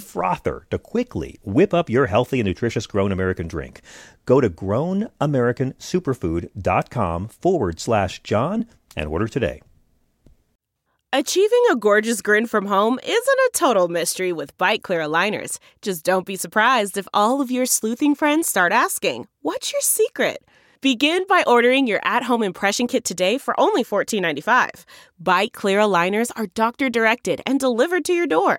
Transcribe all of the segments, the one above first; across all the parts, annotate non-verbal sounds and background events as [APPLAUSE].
frother to quickly whip up your healthy and nutritious Grown American drink. Go to grownamericansuperfood.com forward slash John and order today. Achieving a gorgeous grin from home isn't a total mystery with Byte clear aligners. Just don't be surprised if all of your sleuthing friends start asking, What's your secret? Begin by ordering your at home impression kit today for only $14.95. Byte clear aligners are doctor directed and delivered to your door.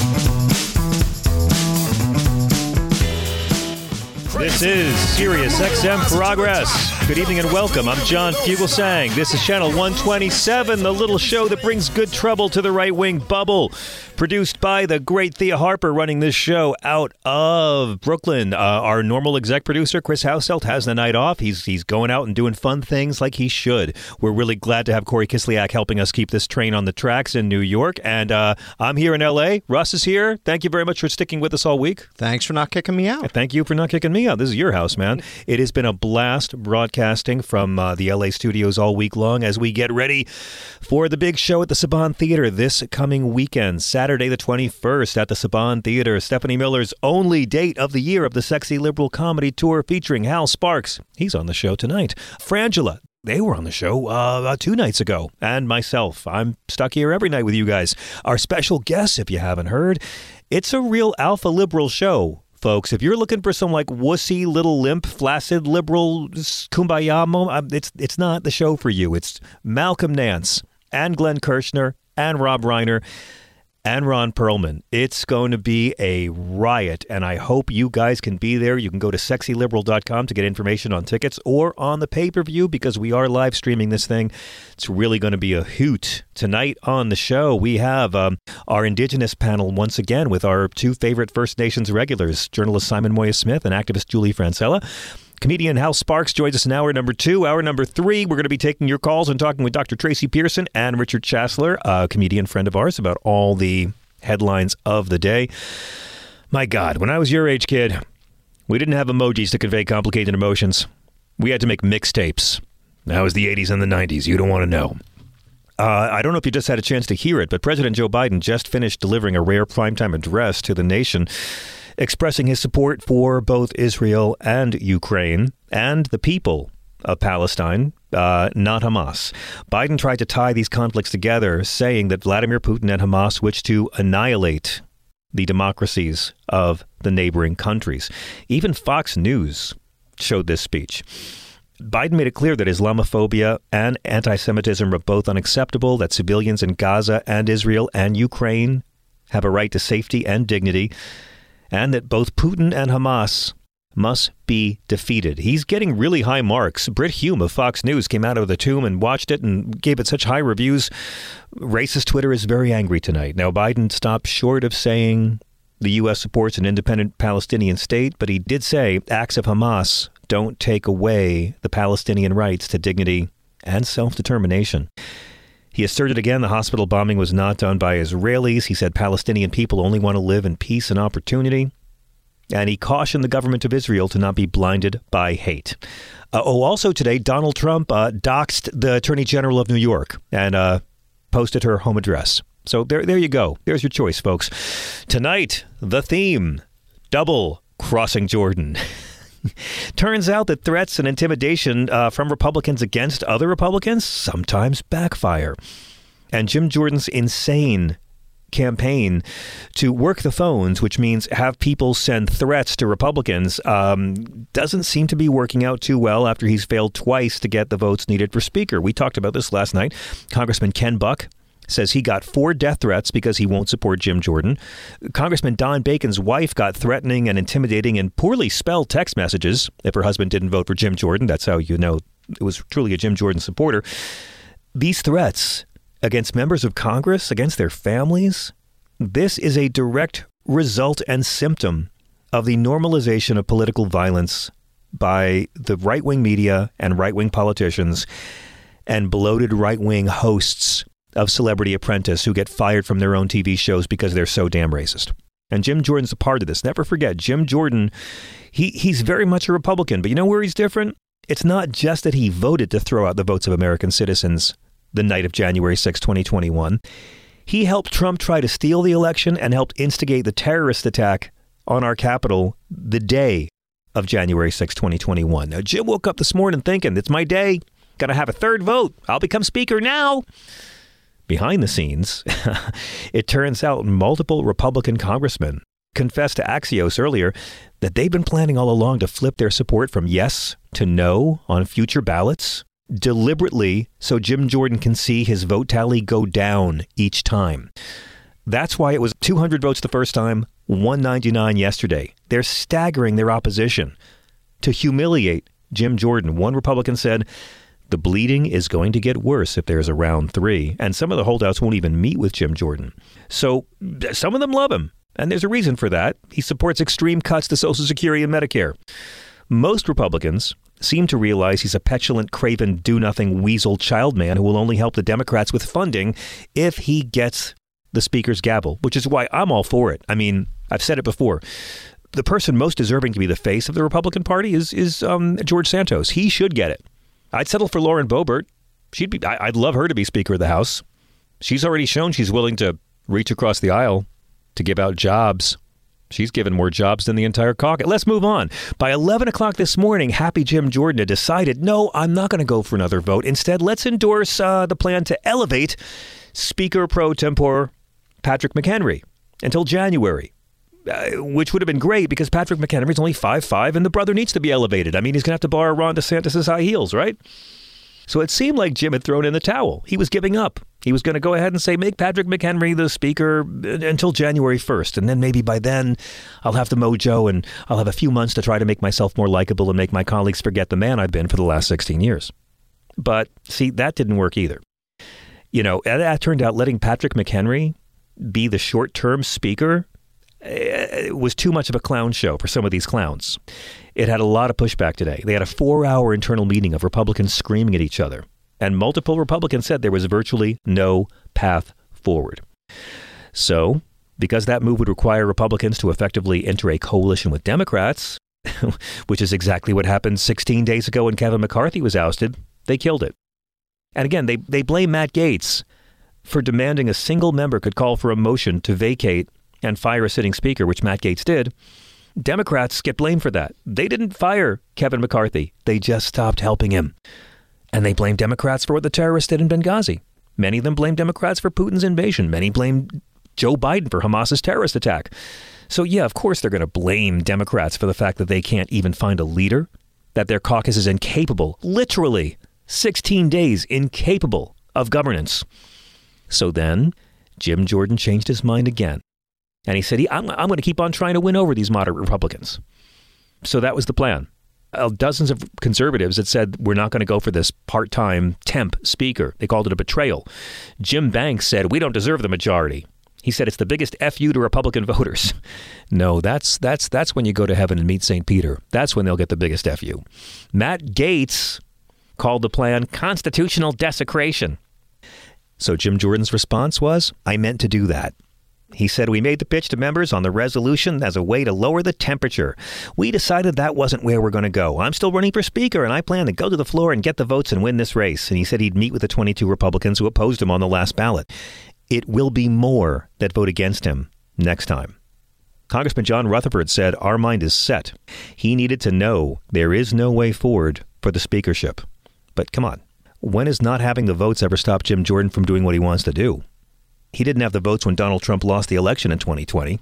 This is Sirius XM Progress. Good evening and welcome. I'm John Fugelsang. This is Channel 127, the little show that brings good trouble to the right wing bubble. Produced by the great Thea Harper, running this show out of Brooklyn. Uh, our normal exec producer, Chris Hauselt, has the night off. He's he's going out and doing fun things like he should. We're really glad to have Corey Kislyak helping us keep this train on the tracks in New York. And uh, I'm here in LA. Russ is here. Thank you very much for sticking with us all week. Thanks for not kicking me out. Thank you for not kicking me out. This is your house, man. It has been a blast broadcasting from uh, the LA studios all week long as we get ready for the big show at the Saban Theater this coming weekend, Saturday the 21st at the Saban Theater. Stephanie Miller's only date of the year of the Sexy Liberal Comedy Tour featuring Hal Sparks. He's on the show tonight. Frangela, they were on the show uh, two nights ago, and myself. I'm stuck here every night with you guys. Our special guest, if you haven't heard, it's a real alpha liberal show folks. If you're looking for some like wussy, little limp, flaccid liberal kumbaya moment, it's it's not the show for you. It's Malcolm Nance and Glenn Kirschner and Rob Reiner and Ron Perlman. It's going to be a riot, and I hope you guys can be there. You can go to sexyliberal.com to get information on tickets or on the pay per view because we are live streaming this thing. It's really going to be a hoot. Tonight on the show, we have um, our Indigenous panel once again with our two favorite First Nations regulars, journalist Simon Moya Smith and activist Julie Francella. Comedian Hal Sparks joins us in hour number two. Hour number three, we're going to be taking your calls and talking with Dr. Tracy Pearson and Richard Chasler, a comedian friend of ours, about all the headlines of the day. My God, when I was your age, kid, we didn't have emojis to convey complicated emotions. We had to make mixtapes. That was the 80s and the 90s. You don't want to know. Uh, I don't know if you just had a chance to hear it, but President Joe Biden just finished delivering a rare primetime address to the nation expressing his support for both Israel and Ukraine and the people of Palestine, uh, not Hamas. Biden tried to tie these conflicts together, saying that Vladimir Putin and Hamas wish to annihilate the democracies of the neighboring countries. Even Fox News showed this speech. Biden made it clear that Islamophobia and anti Semitism are both unacceptable, that civilians in Gaza and Israel and Ukraine have a right to safety and dignity, and that both Putin and Hamas must be defeated. He's getting really high marks. Brit Hume of Fox News came out of the tomb and watched it and gave it such high reviews. Racist Twitter is very angry tonight. Now, Biden stopped short of saying the U.S. supports an independent Palestinian state, but he did say acts of Hamas don't take away the Palestinian rights to dignity and self determination. He asserted again the hospital bombing was not done by Israelis. He said Palestinian people only want to live in peace and opportunity. And he cautioned the government of Israel to not be blinded by hate. Uh, oh, also today, Donald Trump uh, doxed the Attorney General of New York and uh, posted her home address. So there, there you go. There's your choice, folks. Tonight, the theme double crossing Jordan. [LAUGHS] [LAUGHS] Turns out that threats and intimidation uh, from Republicans against other Republicans sometimes backfire. And Jim Jordan's insane campaign to work the phones, which means have people send threats to Republicans, um, doesn't seem to be working out too well after he's failed twice to get the votes needed for Speaker. We talked about this last night. Congressman Ken Buck says he got four death threats because he won't support Jim Jordan. Congressman Don Bacon's wife got threatening and intimidating and poorly spelled text messages if her husband didn't vote for Jim Jordan. That's how you know it was truly a Jim Jordan supporter. These threats against members of Congress, against their families, this is a direct result and symptom of the normalization of political violence by the right wing media and right wing politicians and bloated right wing hosts of Celebrity Apprentice who get fired from their own TV shows because they're so damn racist. And Jim Jordan's a part of this. Never forget, Jim Jordan, he, he's very much a Republican, but you know where he's different? It's not just that he voted to throw out the votes of American citizens the night of January 6, 2021. He helped Trump try to steal the election and helped instigate the terrorist attack on our Capitol the day of January 6, 2021. Now, Jim woke up this morning thinking, it's my day. To have a third vote. I'll become speaker now. Behind the scenes, [LAUGHS] it turns out multiple Republican congressmen confessed to Axios earlier that they've been planning all along to flip their support from yes to no on future ballots deliberately so Jim Jordan can see his vote tally go down each time. That's why it was 200 votes the first time, 199 yesterday. They're staggering their opposition to humiliate Jim Jordan. One Republican said, the bleeding is going to get worse if there's a round three, and some of the holdouts won't even meet with Jim Jordan. So some of them love him, and there's a reason for that. He supports extreme cuts to Social Security and Medicare. Most Republicans seem to realize he's a petulant, craven, do nothing weasel child man who will only help the Democrats with funding if he gets the Speaker's gavel, which is why I'm all for it. I mean, I've said it before. The person most deserving to be the face of the Republican Party is is um, George Santos. He should get it. I'd settle for Lauren Boebert. She'd be. I, I'd love her to be Speaker of the House. She's already shown she's willing to reach across the aisle to give out jobs She's given more jobs than the entire caucus. Let's move on. By 11 o'clock this morning, Happy Jim Jordan had decided, no, I'm not going to go for another vote. Instead, let's endorse uh, the plan to elevate Speaker pro tempore Patrick McHenry until January. Uh, which would have been great because Patrick McHenry's only five five, and the brother needs to be elevated. I mean, he's going to have to borrow Ron DeSantis' high heels, right? So it seemed like Jim had thrown in the towel. He was giving up. He was going to go ahead and say, make Patrick McHenry the speaker until January 1st. And then maybe by then I'll have the mojo and I'll have a few months to try to make myself more likable and make my colleagues forget the man I've been for the last 16 years. But see, that didn't work either. You know, that turned out letting Patrick McHenry be the short term speaker Eh, it was too much of a clown show for some of these clowns. It had a lot of pushback today. They had a four hour internal meeting of Republicans screaming at each other and multiple Republicans said there was virtually no path forward. So, because that move would require Republicans to effectively enter a coalition with Democrats, [LAUGHS] which is exactly what happened 16 days ago when Kevin McCarthy was ousted, they killed it. And again, they, they blame Matt Gaetz for demanding a single member could call for a motion to vacate and fire a sitting speaker, which Matt Gaetz did. Democrats get blamed for that. They didn't fire Kevin McCarthy, they just stopped helping him. And they blame Democrats for what the terrorists did in Benghazi. Many of them blame Democrats for Putin's invasion. Many blame Joe Biden for Hamas's terrorist attack. So, yeah, of course they're going to blame Democrats for the fact that they can't even find a leader, that their caucus is incapable, literally 16 days incapable of governance. So then Jim Jordan changed his mind again. And he said, I'm, I'm going to keep on trying to win over these moderate Republicans. So that was the plan uh, dozens of conservatives that said we're not going to go for this part-time temp speaker. They called it a betrayal. Jim Banks said we don't deserve the majority. He said it's the biggest fu to Republican [LAUGHS] voters. No, that's that's that's when you go to heaven and meet St. Peter. That's when they'll get the biggest fu. Matt Gaetz called the plan constitutional desecration. So Jim Jordan's response was, "I meant to do that." He said, We made the pitch to members on the resolution as a way to lower the temperature. We decided that wasn't where we're going to go. I'm still running for Speaker, and I plan to go to the floor and get the votes and win this race. And he said he'd meet with the 22 Republicans who opposed him on the last ballot. it will be more that vote against him next time. Congressman John Rutherford said, Our mind is set. He needed to know there is no way forward for the speakership. But come on, when has not having the votes ever stopped Jim Jordan from doing what he wants to do? He didn't have the votes when Donald Trump lost the election in 2020,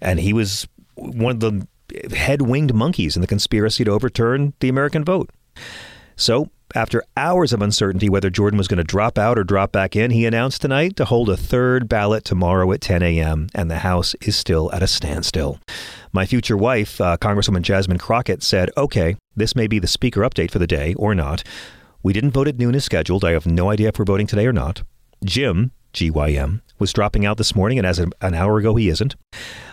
and he was one of the head winged monkeys in the conspiracy to overturn the American vote. So, after hours of uncertainty whether Jordan was going to drop out or drop back in, he announced tonight to hold a third ballot tomorrow at 10 a.m., and the House is still at a standstill. My future wife, uh, Congresswoman Jasmine Crockett, said, Okay, this may be the speaker update for the day or not. We didn't vote at noon as scheduled. I have no idea if we're voting today or not. Jim, GYM, was dropping out this morning, and as an hour ago, he isn't.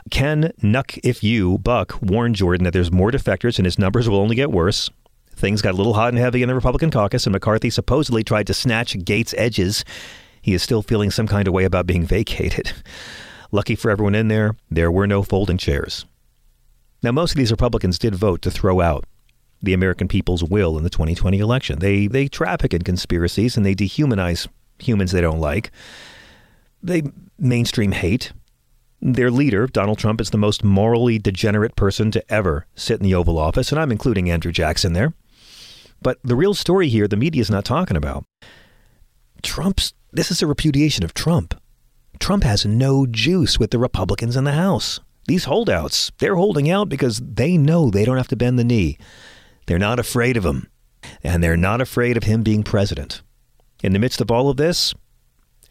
Ken Nuck, if you, Buck, warned Jordan that there's more defectors and his numbers will only get worse. Things got a little hot and heavy in the Republican caucus, and McCarthy supposedly tried to snatch Gaetz' edges. He is still feeling some kind of way about being [LAUGHS] vacated. Lucky for everyone in there, there were no folding chairs. Now, most of these Republicans did vote to throw out the American people's will in the 2020 election. They they traffic in conspiracies and they dehumanize humans they don't like. They mainstream hate. Their leader, Donald Trump, is the most morally degenerate person to ever sit in the Oval Office, and I'm including Andrew Jackson there. But the real story here, the media is not talking about. Trump's, this is a repudiation of Trump. Trump has no juice with the Republicans in the House. These holdouts, they're holding out because they know they don't have to bend the knee. They're not afraid of him, and they're not afraid of him being president. In the midst of all of this,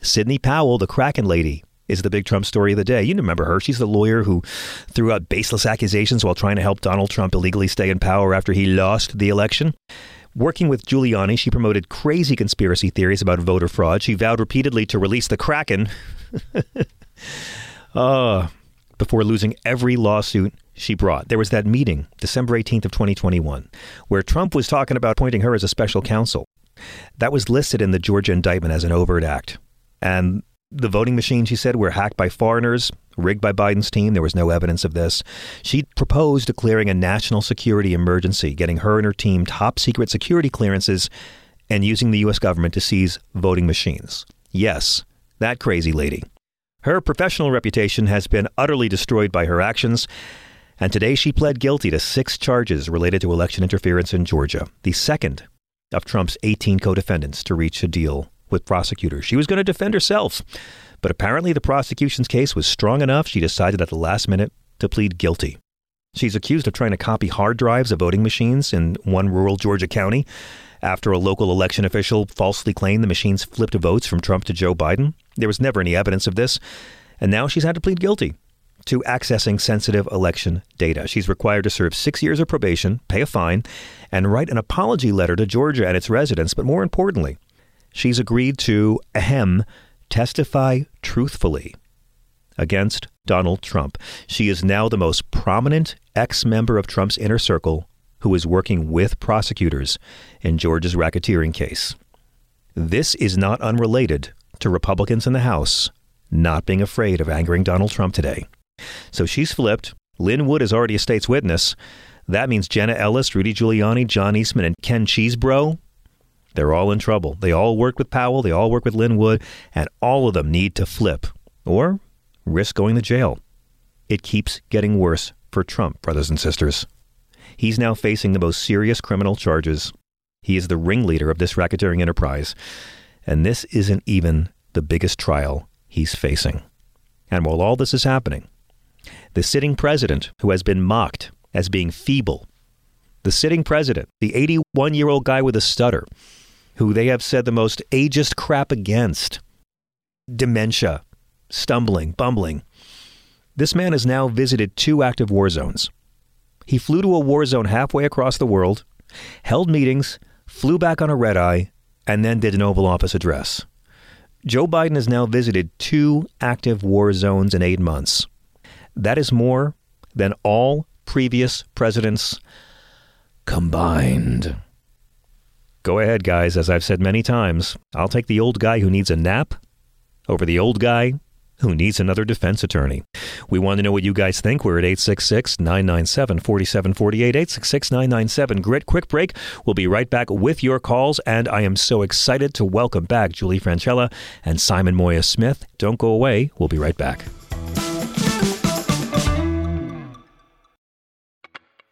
Sidney Powell, the Kraken lady, is the big Trump story of the day. You remember her. She's the lawyer who threw out baseless accusations while trying to help Donald Trump illegally stay in power after he lost the election. Working with Giuliani, she promoted crazy conspiracy theories about voter fraud. She vowed repeatedly to release the Kraken [LAUGHS] uh, before losing every lawsuit she brought. There was that meeting, December 18th of 2021, where Trump was talking about appointing her as a special counsel. That was listed in the Georgia indictment as an overt act. And the voting machines, she said, were hacked by foreigners, rigged by Biden's team. There was no evidence of this. She proposed declaring a national security emergency, getting her and her team top secret security clearances and using the U.S. government to seize voting machines. Yes, that crazy lady. Her professional reputation has been utterly destroyed by her actions, and today she pled guilty to six charges related to election interference in Georgia, the second of Trump's 18 co defendants to reach a deal with prosecutors. She was going to defend herself, but apparently the prosecution's case was strong enough she decided at the last minute to plead guilty. She's accused of trying to copy hard drives of voting machines in one rural Georgia county after a local election official falsely claimed the machines flipped votes from Trump to Joe Biden. There was never any evidence of this, and now she's had to plead guilty to accessing sensitive election data. She's required to serve six years of probation, pay a fine, and write an apology letter to Georgia and its residents. But more importantly, she's agreed to, ahem, testify truthfully against Donald Trump. She is now the most prominent ex member of Trump's inner circle who is working with prosecutors in Georgia's racketeering case. This is not unrelated to Republicans in the House not being afraid of angering Donald Trump today. So she's flipped. Lin Wood is already a state's witness. That means Jenna Ellis, Rudy Giuliani, John Eastman, and Ken Chesebro, they're all in trouble. They all work with Powell, they all work with Lin Wood, and all of them need to flip or risk going to jail. It keeps getting worse for Trump, brothers and sisters. He's now facing the most serious criminal charges. He is the ringleader of this racketeering enterprise, and this isn't even the biggest trial he's facing. And while all this is happening, the sitting president, who has been mocked as being feeble, the sitting president, the 81 year old guy with a stutter, who they have said the most ageist crap against dementia, stumbling, bumbling. This man has now visited two active war zones. He flew to a war zone halfway across the world, held meetings, flew back on a red eye, and then did an Oval Office address. Joe Biden has now visited two active war zones in eight months. That is more than all previous presidents combined. Go ahead, guys. As I've said many times, I'll take the old guy who needs a nap over the old guy who needs another defense attorney. We want to know what you guys think. We're at 866 997 4748. 866 997 Grit. Quick break. We'll be right back with your calls. And I am so excited to welcome back Julie Francella and Simon Moya Smith. Don't go away. We'll be right back.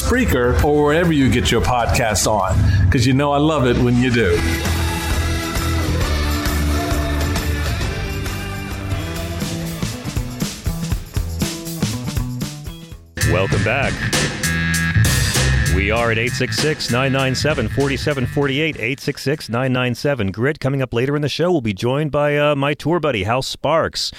Spreaker, or wherever you get your podcasts on, because you know I love it when you do. Welcome back. We are at 866 997 4748. 866 997 Grit. Coming up later in the show, we'll be joined by uh, my tour buddy, Hal Sparks.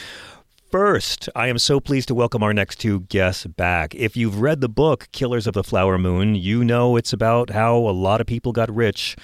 First, I am so pleased to welcome our next two guests back. If you've read the book, Killers of the Flower Moon, you know it's about how a lot of people got rich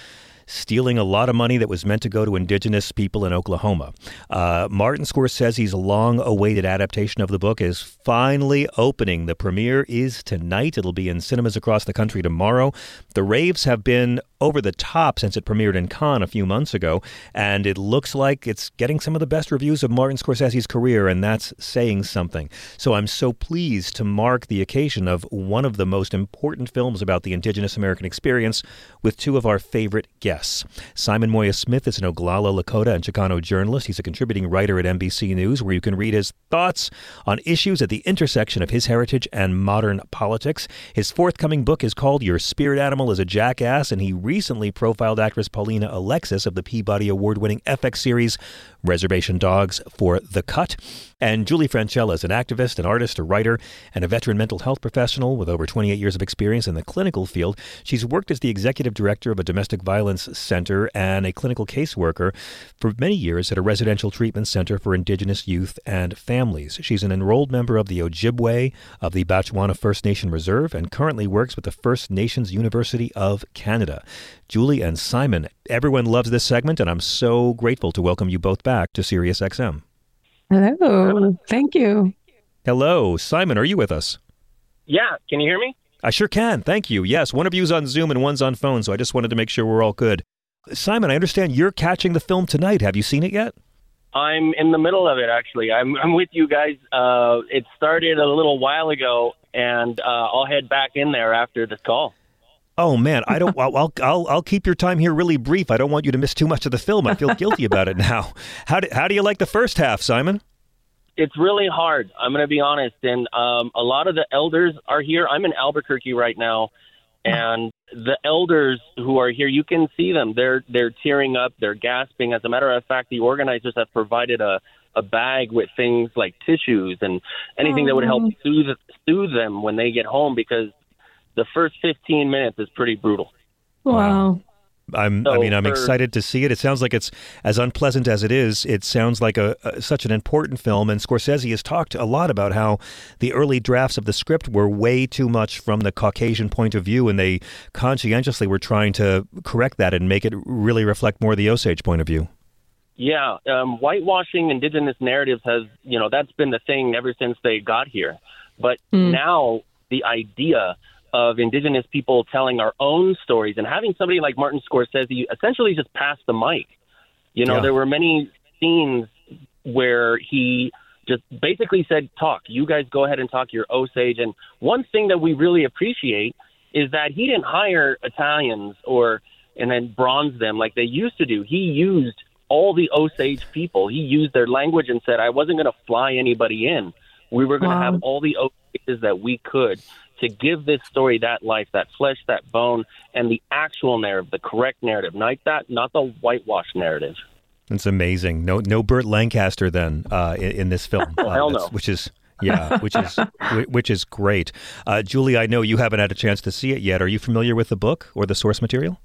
stealing a lot of money that was meant to go to indigenous people in Oklahoma. Uh, Martin Scorsese's long awaited adaptation of the book is finally opening. The premiere is tonight. It'll be in cinemas across the country tomorrow. The raves have been over the top since it premiered in Cannes a few months ago, and it looks like it's getting some of the best reviews of Martin Scorsese's career, and that's saying something. So I'm so pleased to mark the occasion of one of the most important films about the indigenous American experience with two of our favorite guests. Simon Moya Smith is an Oglala, Lakota, and Chicano journalist. He's a contributing writer at NBC News, where you can read his thoughts on issues at the intersection of his heritage and modern politics. His forthcoming book is called Your Spirit Animal is a Jackass, and he recently profiled actress Paulina Alexis of the Peabody Award winning FX series Reservation Dogs for The Cut. And Julie Francella is an activist, an artist, a writer, and a veteran mental health professional with over 28 years of experience in the clinical field. She's worked as the executive director of a domestic violence center and a clinical caseworker for many years at a residential treatment center for Indigenous youth and families. She's an enrolled member of the Ojibwe of the Batchewana First Nation Reserve and currently works with the First Nations University of Canada. Julie and Simon, everyone loves this segment, and I'm so grateful to welcome you both back to SiriusXM. Hello. Thank you. Hello. Simon, are you with us? Yeah. Can you hear me? I sure can. Thank you. Yes, one of you's on Zoom and one's on phone, so I just wanted to make sure we're all good. Simon, I understand you're catching the film tonight. Have you seen it yet? I'm in the middle of it, actually. I'm, I'm with you guys. Uh, it started a little while ago, and uh, I'll head back in there after this call. Oh man, I don't. [LAUGHS] I'll, I'll, I'll I'll keep your time here really brief. I don't want you to miss too much of the film. I feel [LAUGHS] guilty about it now. How do how do you like the first half, Simon? It's really hard. I'm going to be honest, and um, a lot of the elders are here. I'm in Albuquerque right now, and the elders who are here, you can see them. They're they're tearing up. They're gasping. As a matter of fact, the organizers have provided a a bag with things like tissues and anything that would help soothe soothe them when they get home because the first 15 minutes is pretty brutal. Wow. I'm, So I mean, I'm for- excited to see it. It sounds like it's as unpleasant as it is. It sounds like a, a such an important film. And Scorsese has talked a lot about how the early drafts of the script were way too much from the Caucasian point of view, and they conscientiously were trying to correct that and make it really reflect more the Osage point of view. Yeah, um, whitewashing indigenous narratives has, you know, that's been the thing ever since they got here. But Mm. now the idea of indigenous people telling our own stories and having somebody like Martin Scorsese essentially just pass the mic. You know, Yeah. there were many scenes where he just basically said, "Talk. You guys go ahead and talk. You're Osage." And one thing that we really appreciate is that he didn't hire Italians or and then bronze them like they used to do. He used all the Osage people. He used their language and said, "I wasn't going to fly anybody in. We were going to Wow. have all the Osages that we could." To give this story that life, that flesh, that bone, and the actual narrative, the correct narrative, not that, not the whitewash narrative. It's amazing. No, no Burt Lancaster then uh, in, in this film, [LAUGHS] uh, Hell no. which is yeah, which is [LAUGHS] which is great. Uh, Julie, I know you haven't had a chance to see it yet. Are you familiar with the book or the source material?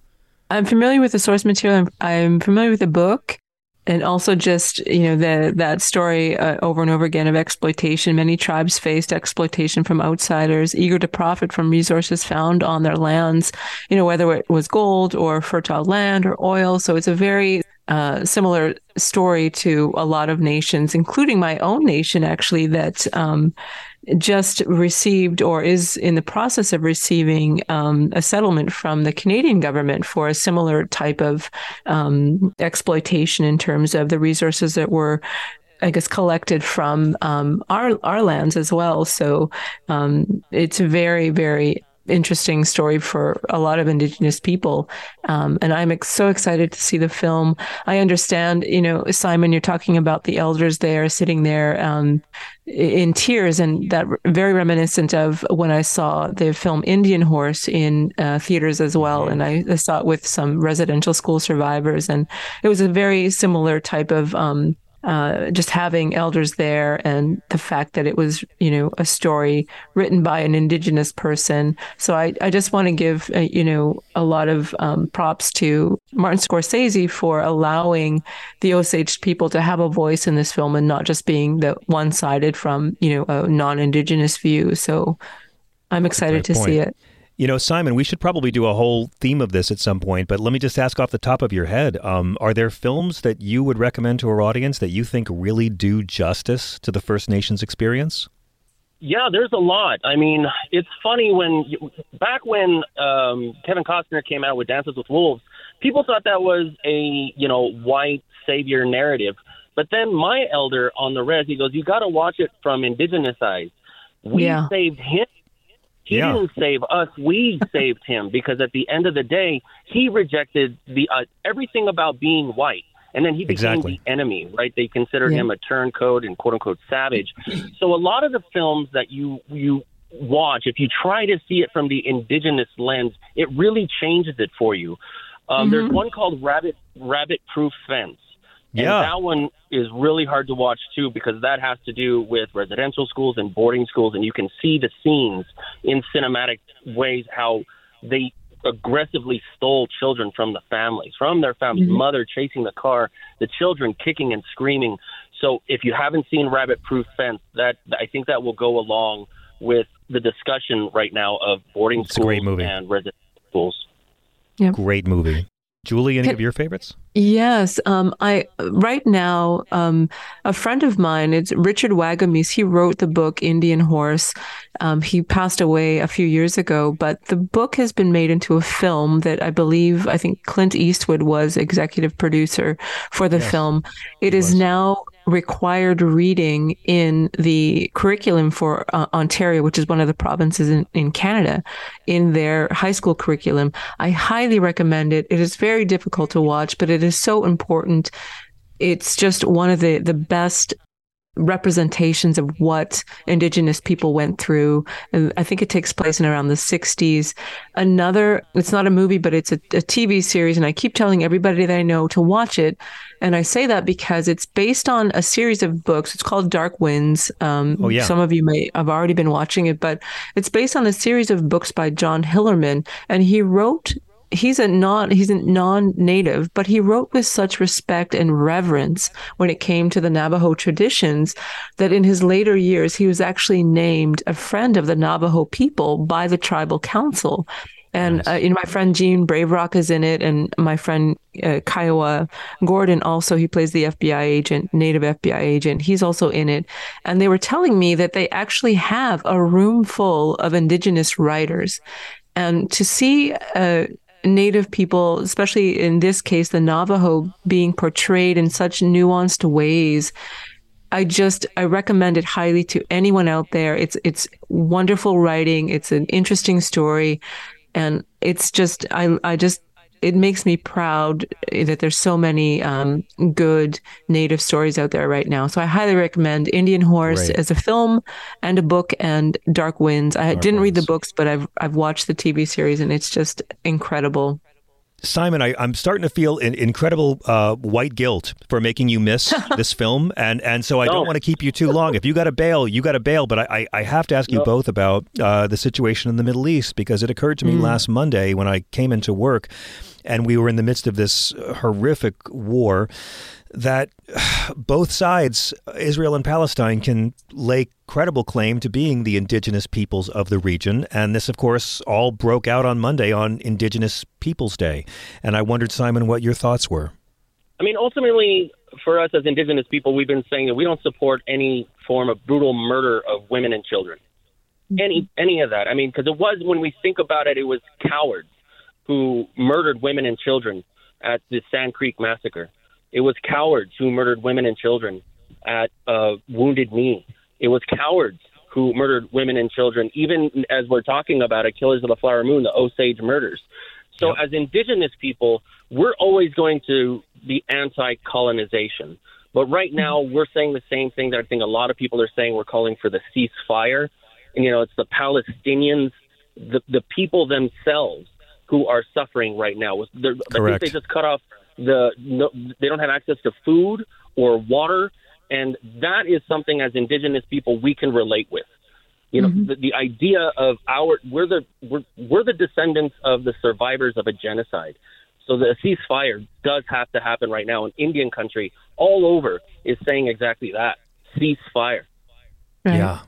I'm familiar with the source material. I'm, I'm familiar with the book, and also just you know the that story uh, over and over again of exploitation. Many tribes faced exploitation from outsiders, eager to profit from resources found on their lands. You know whether it was gold or fertile land or oil. So it's a very uh, similar story to a lot of nations, including my own nation, actually. That um, just received or is in the process of receiving um, a settlement from the Canadian government for a similar type of um, exploitation in terms of the resources that were. I guess collected from um, our our lands as well. So um, it's very very interesting story for a lot of indigenous people. Um, and i'm ex- so excited to see the film. I understand you know simon you're talking about the elders there sitting there um, in tears and that very reminiscent of when i saw the film indian horse in uh, theaters as well. And I, I saw it with some residential school survivors and it was a very similar type of um, uh, just having elders there and the fact that it was, you know, a story written by an indigenous person. So I, I just want to give, uh, you know, a lot of um, props to Martin Scorsese for allowing the Osage people to have a voice in this film and not just being the one sided from, you know, a non indigenous view. So I'm excited to great see it. You know, Simon, we should probably do a whole theme of this at some point, but let me just ask off the top of your head um, are there films that you would recommend to our audience that you think really do justice to the First Nations experience? Yeah, there's a lot. I mean, it's funny when back when um, Kevin Costner came out with Dances with Wolves, people thought that was a you know white savior narrative. But then my elder on the res, he goes, "You got to watch it from indigenous eyes. We Yeah. saved him. He Yeah. didn't save us. We saved him because at the end of the day, he rejected the uh, everything about being white." And then he became Exactly. the enemy, right? They considered Yeah. him a turncoat and quote unquote savage. So a lot of the films that you you watch, if you try to see it from the indigenous lens, it really changes it for you. Um, There's one called Rabbit Rabbit Proof Fence. And Yeah. that one is really hard to watch too because that has to do with residential schools and boarding schools, and you can see the scenes in cinematic ways how they aggressively stole children from the families, from their families, mm-hmm. mother chasing the car, the children kicking and screaming. So if you haven't seen Rabbit Proof Fence, that I think that will go along with the discussion right now of boarding It's schools great movie. and residential schools. Great movie. Julie, any of your favorites? Yes, um, I right now um, a friend of mine. It's Richard Wagamese. He wrote the book Indian Horse. Um, he passed away a few years ago, but the book has been made into a film that I believe I think Clint Eastwood was executive producer for the Yes, film. It is was. now required reading in the curriculum for uh, Ontario, which is one of the provinces in, in Canada, in their high school curriculum. I highly recommend it. It is very difficult to watch, but it is so important. It's just one of the, the best representations of what indigenous people went through. And i think it takes place in around the 60s another it's not a movie but it's a, a tv series and i keep telling everybody that i know to watch it. And i say that because it's based on a series of books. It's called dark winds. Um, Oh, yeah. some of you may have already been watching it but it's based on a series of books by john hillerman and he wrote he's a non he's a non-native but he wrote with such respect and reverence when it came to the navajo traditions that in his later years he was actually named a friend of the navajo people by the tribal council And Nice. uh, you know, my friend Gene Braverock is in it, and my friend uh, Kiowa Gordon also. He plays the FBI agent, native FBI agent. He's also in it. And they were telling me that they actually have a room full of indigenous writers, and to see. Uh, Native people, especially in this case, the Navajo, being portrayed in such nuanced ways I just I recommend it highly to anyone out there. It's it's wonderful writing. It's an interesting story, and it's just I I just it makes me proud that there's so many um, good native stories out there right now. So I highly recommend Indian Horse Great. as a film and a book, and Dark Winds. I Dark didn't read the books, but I've I've watched the TV series, and it's just incredible. Simon, I, I'm starting to feel in, incredible uh, white guilt for making you miss [LAUGHS] this film, and and so I don't want to keep you too long. If you got to bail, you got to bail. But I, I I have to ask you both about uh, the situation in the Middle East because it occurred to me last Monday when I came into work, and we were in the midst of this horrific war. That [SIGHS] both sides, Israel and Palestine, can lay credible claim to being the indigenous peoples of the region. And this, of course, all broke out on Monday on Indigenous Peoples Day. And I wondered, Simon, what your thoughts were. I mean, ultimately, for us as Indigenous people, we've been saying that we don't support any form of brutal murder of women and children. Mm-hmm. Any any of that. I mean, because it was when we think about it, it was cowards who murdered women and children at the Sand Creek massacre. It was cowards who murdered women and children at uh, Wounded Knee. It was cowards who murdered women and children, even as we're talking about it, Killers of the Flower Moon, the Osage murders. So, as indigenous people, we're always going to be anti colonization. But right now, we're saying the same thing that I think a lot of people are saying. We're calling for the ceasefire. And, you know, it's the Palestinians, the, the people themselves who are suffering right now. They're- I think they just cut off the, no, they don't have access to food or water. And that is something as indigenous people we can relate with. You know, mm-hmm. the, the idea of our we're the we're, we're the descendants of the survivors of a genocide. So the ceasefire does have to happen right now. And Indian country all over is saying exactly that: ceasefire. Right? Yeah.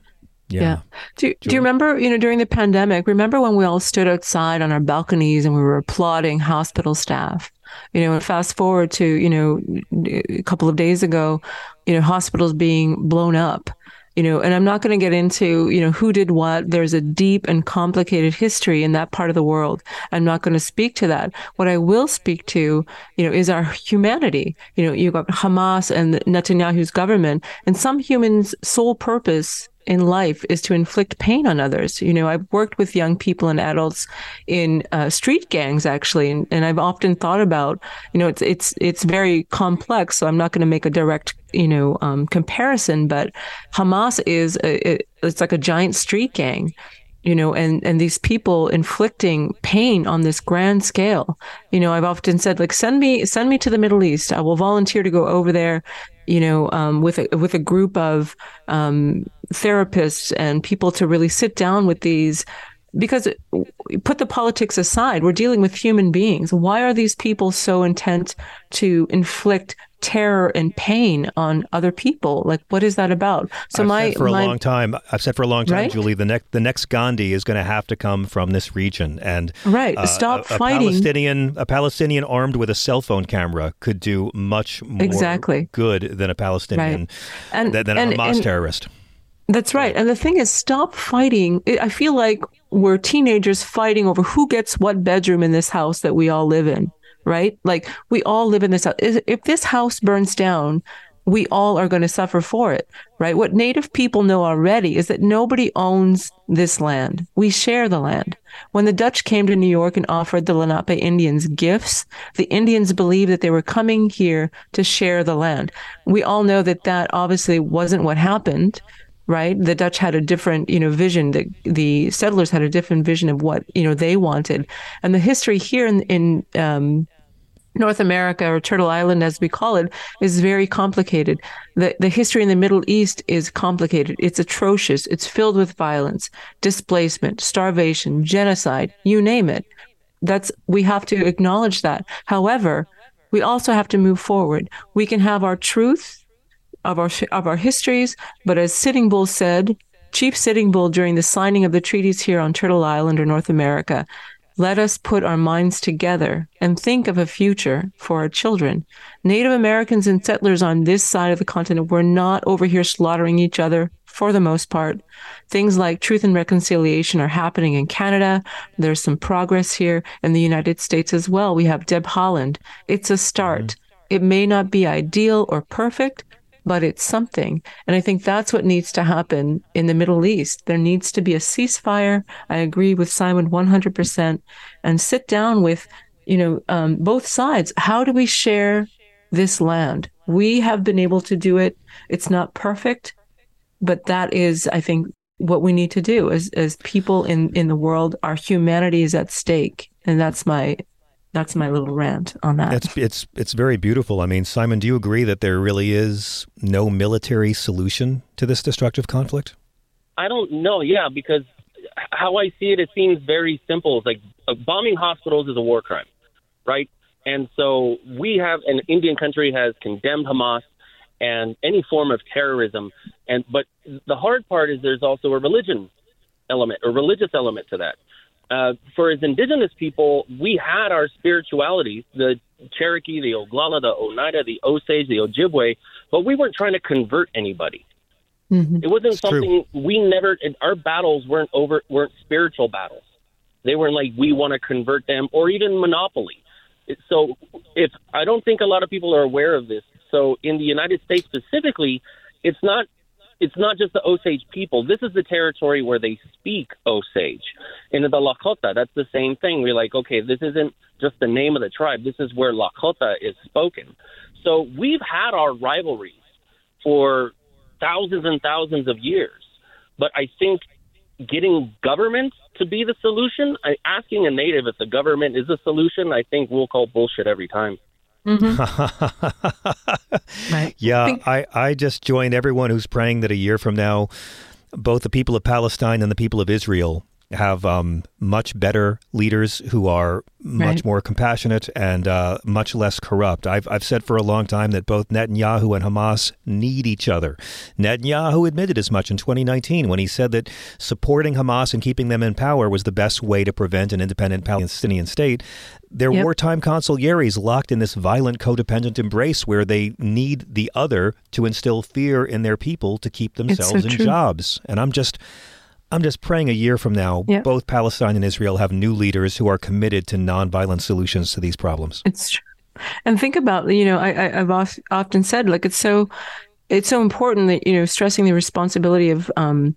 Yeah. Yeah. Do, do you remember, you know, during the pandemic, remember when we all stood outside on our balconies and we were applauding hospital staff? You know, and fast forward to, you know, a couple of days ago, you know, hospitals being blown up. You know, and I'm not going to get into, you know, who did what. There's a deep and complicated history in that part of the world. I'm not going to speak to that. What I will speak to, you know, is our humanity. You know, you've got Hamas and Netanyahu's government, and some humans' sole purpose in life is to inflict pain on others. You know, I've worked with young people and adults in uh, street gangs actually, and, and I've often thought about, you know, it's it's it's very complex. So I'm not going to make a direct, you know, um, comparison, but Hamas is a, it, it's like a giant street gang. You know, and and these people inflicting pain on this grand scale. You know, I've often said, like, send me send me to the Middle East. I will volunteer to go over there you know, um, with a with a group of um, therapists and people to really sit down with these. Because put the politics aside, we're dealing with human beings. Why are these people so intent to inflict terror and pain on other people? Like, what is that about? So I've my for a my, long time. I've said for a long time, Right? Julie. The next the next Gandhi is going to have to come from this region, and Right. uh, Stop a, a fighting. Palestinian a Palestinian armed with a cell phone camera could do much more Exactly. good than a Palestinian Right. And- than, than a and- Hamas and- terrorist. That's right. And the thing is, stop fighting. I feel like we're teenagers fighting over who gets what bedroom in this house that we all live in, right? Like we all live in this house. If this house burns down, we all are going to suffer for it, right? What Native people know already is that nobody owns this land. We share the land. When the Dutch came to New York and offered the Lenape Indians gifts, the Indians believed that they were coming here to share the land. We all know that that obviously wasn't what happened right? The Dutch had a different, you know, vision. The the settlers had a different vision of what you know they wanted, and the history here in in um, North America or Turtle Island, as we call it, is very complicated. The the history in the Middle East is complicated. It's atrocious. It's filled with violence, displacement, starvation, genocide, you name it. That's we have to acknowledge that. However, we also have to move forward. We can have our truth of our of our histories, but as Sitting Bull said, Chief Sitting Bull during the signing of the treaties here on Turtle Island or North America, Let us put our minds together and think of a future for our children. Native Americans and settlers on this side of the continent were not over here slaughtering each other for the most part. Things like truth and reconciliation are happening in Canada. There's some progress here in the United States as well. We have Deb Haaland. It's a start. Mm-hmm. It may not be ideal or perfect, but it's something. And I think that's what needs to happen in the Middle East. There needs to be a ceasefire. I agree with Simon 100% and sit down with, you know, um, both sides. How do we share this land? We have been able to do it. It's not perfect, but that is, I think, what we need to do as, as people in, in the world. Our humanity is at stake. And that's my that's my little rant on that. It's it's it's very beautiful. I mean, Simon, do you agree that there really is no military solution to this destructive conflict? I don't know. Yeah, because how I see it, it seems very simple. It's like uh, bombing hospitals is a war crime, right? And so we have an Indian country has condemned Hamas and any form of terrorism. And but the hard part is there's also a religion element, a religious element to that. Uh, for as indigenous people, we had our spiritualities, the Cherokee, the Oglala, the Oneida, the Osage, the Ojibwe, but we weren't trying to convert anybody. Mm-hmm. It wasn't it's something true. we never. Our battles weren't over. weren't spiritual battles. They weren't like we want to convert them or even monopoly. So, if I don't think a lot of people are aware of this. So, in the United States specifically, it's not it's not just the Osage people. This is the territory where they speak Osage. In the Lakota, that's the same thing. We're like, okay, this isn't just the name of the tribe. This is where Lakota is spoken. So we've had our rivalries for thousands and thousands of years. But I think getting government to be the solution, asking a native if the government is a solution, I think we'll call bullshit every time. Mm-hmm. [LAUGHS] right. Yeah, I, I just join everyone who's praying that a year from now, both the people of Palestine and the people of Israel have um, much better leaders who are much right. more compassionate and uh, much less corrupt. I've, I've said for a long time that both Netanyahu and Hamas need each other. Netanyahu admitted as much in 2019 when he said that supporting Hamas and keeping them in power was the best way to prevent an independent Palestinian state. Their yep. wartime consiglieres locked in this violent codependent embrace where they need the other to instill fear in their people to keep themselves so in true. jobs. And I'm just I'm just praying a year from now, yeah. both Palestine and Israel have new leaders who are committed to nonviolent solutions to these problems. It's true. And think about, you know, I, have often said, like, it's so, it's so important that, you know, stressing the responsibility of um,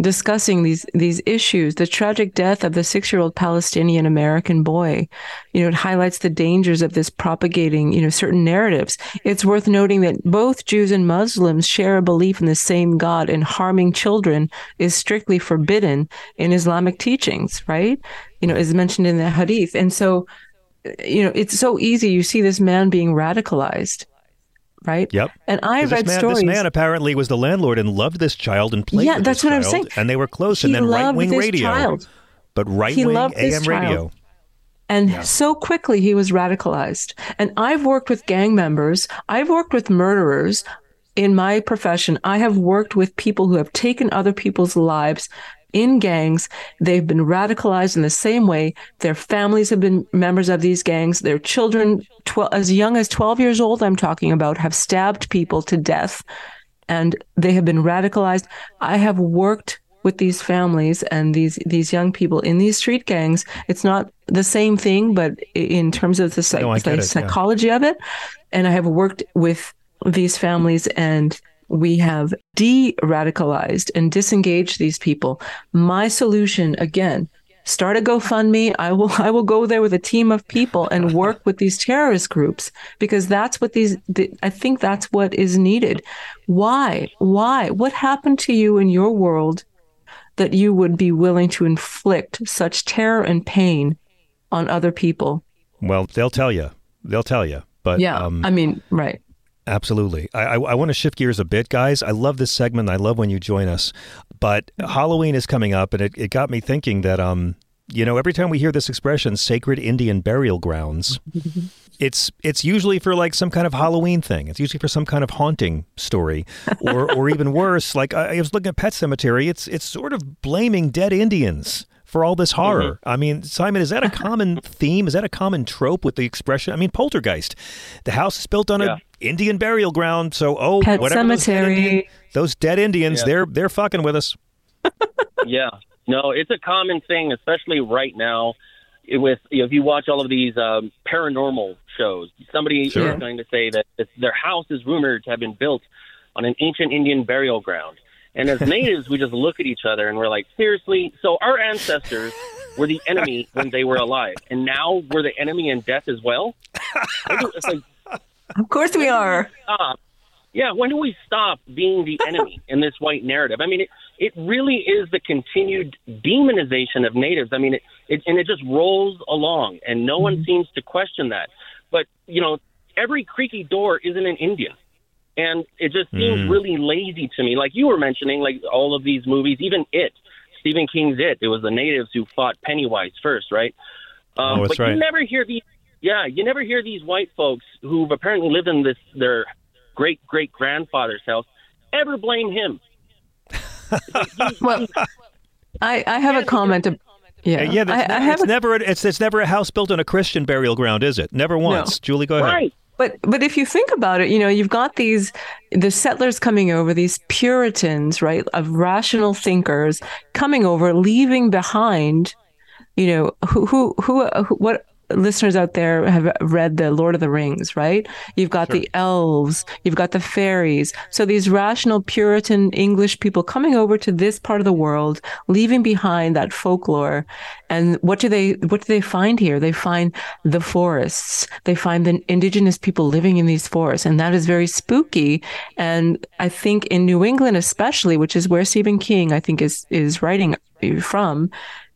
discussing these these issues. The tragic death of the six year old Palestinian American boy, you know, it highlights the dangers of this propagating, you know, certain narratives. It's worth noting that both Jews and Muslims share a belief in the same God, and harming children is strictly forbidden in Islamic teachings. Right? You know, is mentioned in the Hadith, and so. You know, it's so easy. You see this man being radicalized, right? Yep. And I read man, stories. This man apparently was the landlord and loved this child and played. Yeah, that's what I'm saying. And they were close. He and then right wing radio. Child. But right wing AM radio. And yeah. so quickly he was radicalized. And I've worked with gang members. I've worked with murderers in my profession. I have worked with people who have taken other people's lives in gangs. They've been radicalized in the same way. Their families have been members of these gangs. Their children, 12, as young as 12 years old, I'm talking about, have stabbed people to death and they have been radicalized. I have worked with these families and these these young people in these street gangs. It's not the same thing, but in terms of the, psych- no, psychology yeah. of it, and I have worked with these families and we have de radicalized and disengaged these people. My solution, again, start a GoFundMe. I will [LAUGHS] I will go there with a team of people and work with these terrorist groups because that's what these the, I think that's what is needed. Why? Why? What happened to you in your world that you would be willing to inflict such terror and pain on other people? Well, they'll tell you. They'll tell you. But yeah, um, I mean, right. Absolutely. I, I, I, want to shift gears a bit, guys. I love this segment. I love when you join us. But Halloween is coming up, and it, it got me thinking that, um, you know, every time we hear this expression, sacred Indian burial grounds, [LAUGHS] it's it's usually for like some kind of Halloween thing. It's usually for some kind of haunting story, or or even worse, like I, I was looking at Pet Sematary. It's it's sort of blaming dead Indians for all this horror. I mean, Simon, is that a [LAUGHS] common theme? Is that a common trope with the expression? I mean, poltergeist. The house is built on Yeah. a Indian burial ground, so oh, Pet whatever those dead, cemetery. Indian- those dead Indians, Yeah. they're they're fucking with us. [LAUGHS] yeah, no, it's a common thing, especially right now. With you know, if you watch all of these um, paranormal shows, somebody Sure. is going to say that their house is rumored to have been built on an ancient Indian burial ground. And as natives, we just look at each other and we're like, seriously? So our ancestors were the enemy when they were alive, and now we're the enemy in death as well. It's like, Of course we are. stop. Yeah, when do we stop being the enemy in this white narrative? I mean, it, it really is the continued demonization of natives. I mean, it, it and it just rolls along, and no one mm-hmm. seems to question that. But you know, every creaky door isn't an Indian, and it just seems Mm. really lazy to me. Like you were mentioning, like all of these movies, even It, Stephen King's It. It was the natives who fought Pennywise first, right? Um, Oh, that's but right. you never hear these. Yeah, you never hear these white folks who've apparently lived in this their great great grandfather's house ever blame him. [LAUGHS] Well, I, I have a comment. ab- Yeah, Uh, yeah, that's I, I have it's a never it's it's never a house built on a Christian burial ground, is it? Never once. Julie, go ahead. Right. But but if you think about it, you know, you've got these the settlers coming over, these Puritans, right, of rational thinkers coming over, leaving behind, you know, who who who, who what listeners out there have read the Lord of the Rings, right? You've got the elves, you've got the fairies. So these rational Puritan English people coming over to this part of the world, leaving behind that folklore. And what do they what do they find here? They find the forests. They find the indigenous people living in these forests, and that is very spooky. And I think in New England, especially, which is where Stephen King, I think, is is writing from,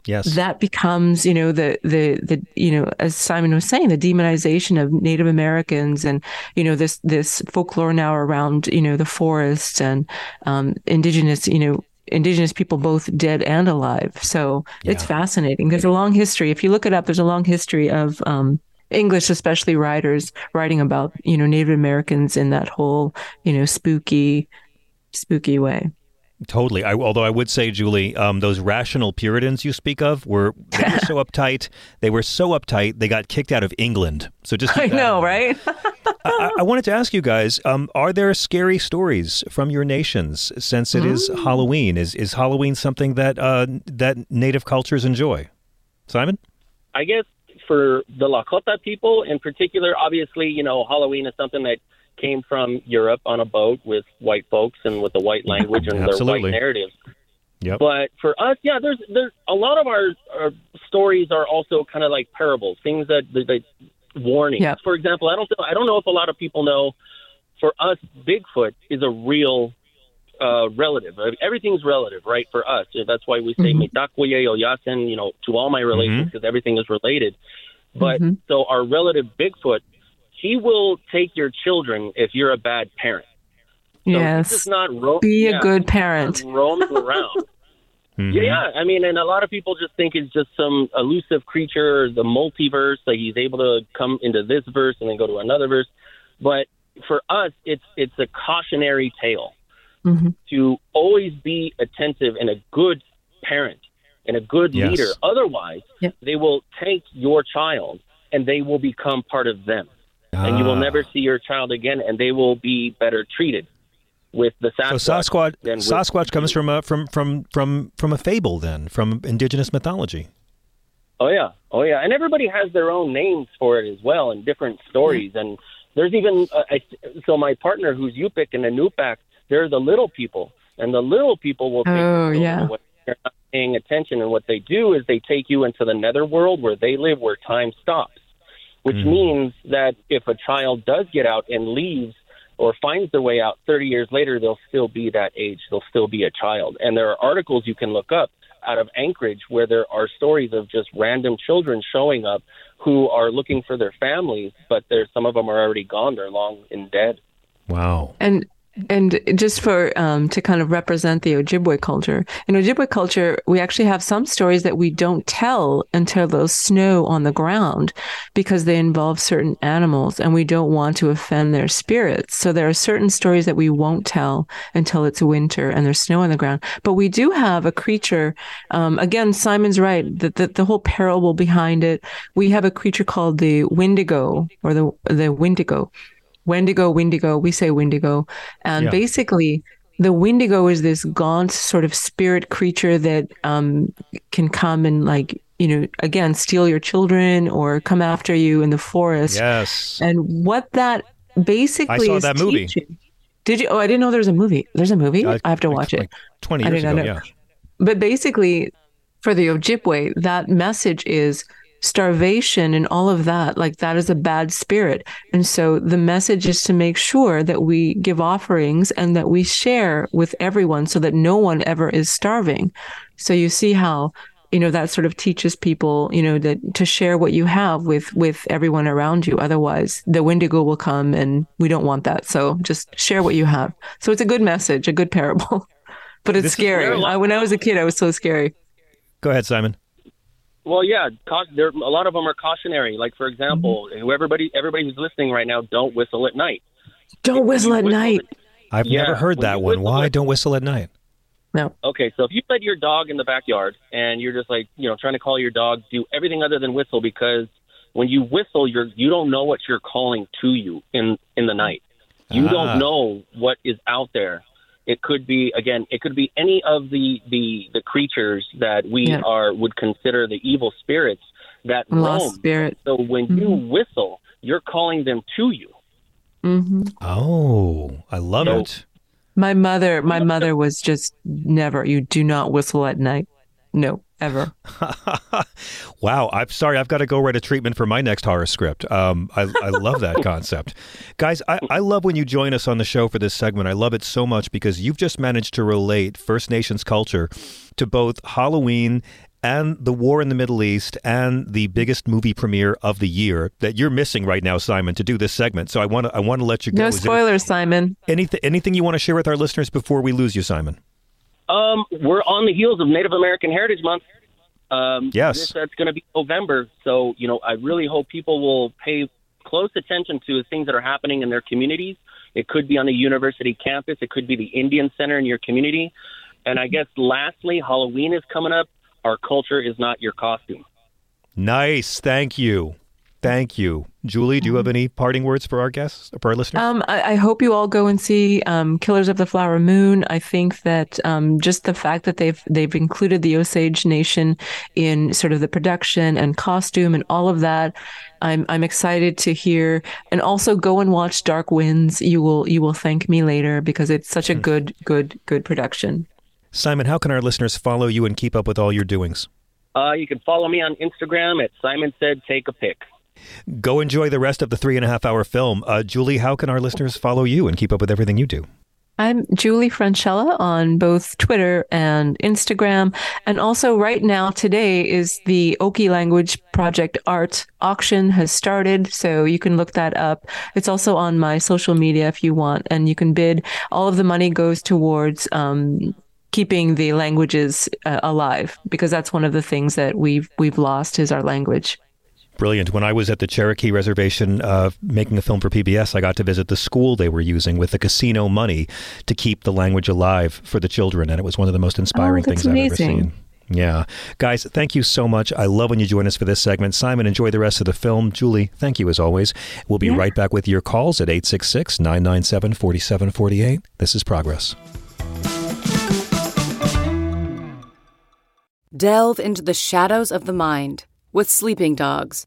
Yes. that becomes you know the the the you know as simon was saying the demonization of native americans and you know this this folklore now around you know the forest and um indigenous you know indigenous people both dead and alive so it's Yeah. fascinating there's a long history if you look it up there's a long history of um english especially writers writing about you know native americans in that whole you know spooky spooky way Totally. I, although I would say, Julie, um, those rational Puritans you speak of were they were so [LAUGHS] uptight. They were so uptight they got kicked out of England. So just [LAUGHS] keep i know in mind. right I, I wanted to ask you guys: um, Are there scary stories from your nations since it is Mm. Halloween? Is is Halloween something that uh, that native cultures enjoy? Simon. I guess for the Lakota people in particular, obviously, you know, Halloween is something that came from Europe on a boat with white folks and with the white language and their white narratives. Yep. But for us, yeah, there's there's a lot of our, our stories are also kind of like parables, things that that, that warnings. Yeah. For example, I don't I don't know if a lot of people know. For us, Bigfoot is a real uh, relative. Uh, Everything's relative, right? For us, that's why we say. "Mitakuye Oyasin," you know, to all my relations because everything is related. But Mhm. so our relative Bigfoot, he will take your children if you're a bad parent. So yes he's just not ro- be yeah, a good parent not roaming around. Mhm. Yeah, yeah. I mean, and a lot of people just think it's just some elusive creature, the multiverse, like he's able to come into this verse and then go to another verse. But for us, it's it's a cautionary tale hmm to always be attentive and a good parent and a good Yes. leader. Otherwise, Yep. they will take your child and they will become part of them, and you will Ah. never see your child again, and they will be better treated with the Sasquatch. So Sasquatch. Sasquatch, with- Sasquatch comes from a from from from from a fable, then from indigenous mythology. Oh yeah, oh yeah, and everybody has their own names for it as well, and different stories. And there's even uh, I, so my partner who's Yupik and Anupak, they're the little people, and the little people will take Oh, yeah. when you're not paying attention. And what they do is they take you into the netherworld where they live, where time stops, which Mm. means that if a child does get out and leaves or finds their way out 30 years later, they'll still be that age. They'll still be a child. And there are articles you can look up out of Anchorage where there are stories of just random children showing up who are looking for their families, but there's some of them are already gone. They're long and dead. Wow. and And just for um, to kind of represent the Ojibwe culture, in Ojibwe culture, we actually have some stories that we don't tell until there's snow on the ground because they involve certain animals and we don't want to offend their spirits. So there are certain stories that we won't tell until it's winter and there's snow on the ground. But we do have a creature. Um, again, Simon's right. The, the, the whole parable behind it. We have a creature called the Wendigo or the the Wendigo Wendigo, Wendigo, we say Wendigo. And Yeah. basically, the Wendigo is this gaunt sort of spirit creature that um, can come and, like, you know, again, steal your children or come after you in the forest. Yes. And what that basically I saw is that movie. teaching- Did you? Oh, I didn't know there was a movie. There's a movie. Uh, I have to watch it. like 20 I years ago, know. yeah. But basically, for the Ojibwe, that message is starvation and all of that. Like that is a bad spirit. And so the message is to make sure that we give offerings and that we share with everyone so that no one ever is starving. So you see how you know that sort of teaches people you know that to share what you have with with everyone around you otherwise the wendigo will come and we don't want that so just share what you have so it's a good message a good parable [LAUGHS] but it's This scary I, when i was a kid i was so scary Go ahead, Simon. Well, yeah, cau- there a lot of them are cautionary. Like for example, Mm-hmm. everybody everybody who's listening right now, don't whistle at night. don't whistle at Whistle night I've Yeah, never heard that one. Why at- don't whistle at night? no Okay, so if you let your dog in the backyard and you're just like, you know, trying to call your dog, do everything other than whistle because when you whistle, you're you don't know what you're calling to you in in the night. You Ah. don't know what is out there. It could be again, it could be any of the the the creatures that we Yeah. are would consider the evil spirits that lost roam. spirit So when you whistle, you're calling them to you. hmm Oh, I love So- it. my mother my mother was just never you do not whistle at night no ever [LAUGHS] wow, I'm sorry. I've got to go write a treatment for my next horror script. Um, I, I love that [LAUGHS] concept. Guys, I, I love when you join us on the show for this segment. I love it so much because you've just managed to relate First Nations culture to both Halloween and the war in the Middle East and the biggest movie premiere of the year that you're missing right now, Simon, to do this segment. So I want to I want to let you go. no spoilers simon anything anything you want to share with our listeners before we lose you, Simon? Um, we're on the heels of Native American Heritage Month. Um, Yes. this, that's going to be November. So you know, I really hope people will pay close attention to the things that are happening in their communities. It could be on the university campus. It could be the Indian Center in your community. And I guess lastly, Halloween is coming up. Our culture is not your costume. Nice. Thank you. Thank you. Julie, do you have any parting words for our guests, for our listeners? Um, I, I hope you all go and see um, Killers of the Flower Moon. I think that um, just the fact that they've they've included the Osage Nation in sort of the production and costume and all of that, I'm I'm excited to hear. And also go and watch Dark Winds. You will you will thank me later because it's such a good good good production. Simon, how can our listeners follow you and keep up with all your doings? Uh, you can follow me on Instagram at Simon Said Take a Pic. Go enjoy the rest of the three and a half hour film. Uh, Julie, how can our listeners follow you and keep up with everything you do? I'm Julie Francella on both Twitter and Instagram. And also, right now, today is the Oki Language Project Art auction has started. So you can look that up. It's also on my social media if you want, and you can bid. All of the money goes towards um, keeping the languages uh, alive because that's one of the things that we've we've lost is our language. Brilliant. When I was at the Cherokee Reservation uh, making a film for PBS, I got to visit the school they were using with the casino money to keep the language alive for the children, and it was one of the most inspiring Oh, that's things I've ever seen. Yeah. Guys, thank you so much. I love when you join us for this segment. Simon, enjoy the rest of the film. Julie, thank you as always. We'll be Yeah. right back with your calls at 866 997 4748. This is Progress. Delve into the shadows of the mind with Sleeping Dogs,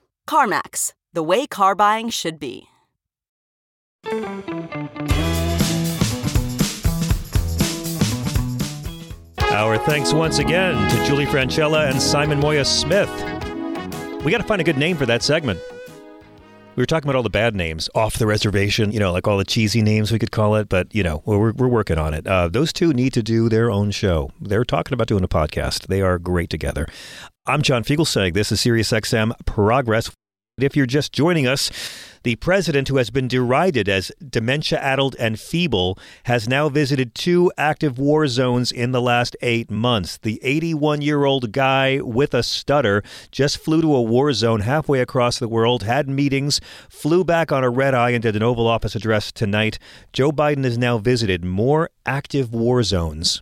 CarMax, the way car buying should be. Our thanks once again to Julie Francella and Simon Moya Smith. We got to find a good name for that segment. We were talking about all the bad names off the reservation, you know, like all the cheesy names we could call it, but, you know, we're, we're working on it. Uh, those two need to do their own show. They're talking about doing a podcast. They are great together. I'm John Fugelsang. This is SiriusXM Progress. If you're just joining us, the president, who has been derided as dementia addled and feeble, has now visited two active war zones in the last eight months. The 81 year old guy with a stutter just flew to a war zone halfway across the world, had meetings, flew back on a red eye, and did an Oval Office address tonight. Joe Biden has now visited more active war zones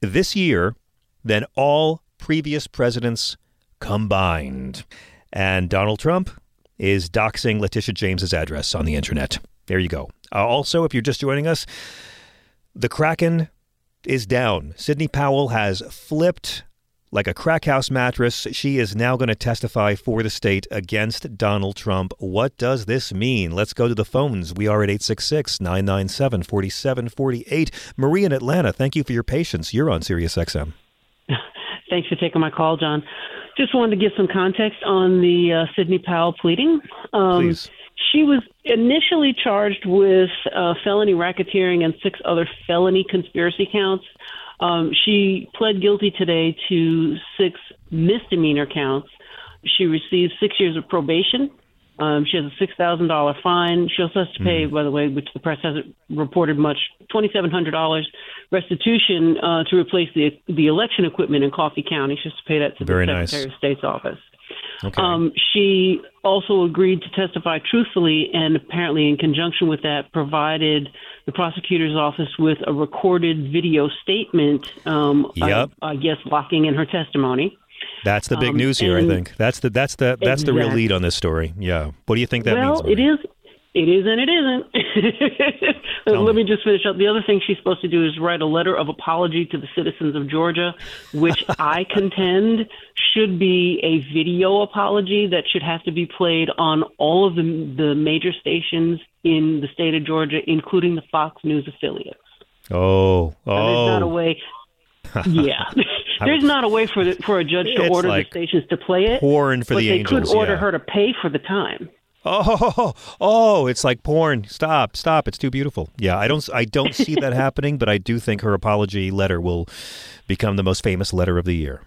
this year than all previous presidents combined. And Donald Trump is doxing Letitia James's address on the internet. There you go. Uh, also, if you're just joining us, the Kraken is down. Sidney Powell has flipped like a crack house mattress. She is now going to testify for the state against Donald Trump. What does this mean? Let's go to the phones. We are at 866 997 4748. Marie in Atlanta, thank you for your patience. You're on Sirius XM. Thanks for taking my call, John. Just wanted to give some context on the uh, Sidney Powell pleading. Um, Please. She was initially charged with uh, felony racketeering and six other felony conspiracy counts. Um, she pled guilty today to six misdemeanor counts. She received six years of probation. Um, she has a six thousand dollar fine. She also has to pay, by the way, which the press hasn't reported much, twenty seven hundred dollars restitution uh, to replace the the election equipment in Coffee County. She has to pay that to Very the nice. Secretary of State's office. Okay. Um, she also agreed to testify truthfully, and apparently, in conjunction with that, provided the prosecutor's office with a recorded video statement. Um, Yep. I, I guess locking in her testimony. That's the big Um, news here, I think. That's the that's the that's the real lead on this story. Yeah. What do you think that well, means? it is. It is and it isn't. [LAUGHS] Let me just finish up. The other thing she's supposed to do is write a letter of apology to the citizens of Georgia, which [LAUGHS] I contend should be a video apology that should have to be played on all of the the major stations in the state of Georgia, including the Fox News affiliates. Oh, Now, There's not a oh. way. [LAUGHS] Yeah, [LAUGHS] there's not a way for the, for a judge to It's order like the stations to play it. porn for but the they angels, could order yeah. her to pay for the time. Oh, [LAUGHS] oh, it's like porn. Stop, stop. It's too beautiful. Yeah, I don't I don't see that happening, but I do think her apology letter will become the most famous letter of the year.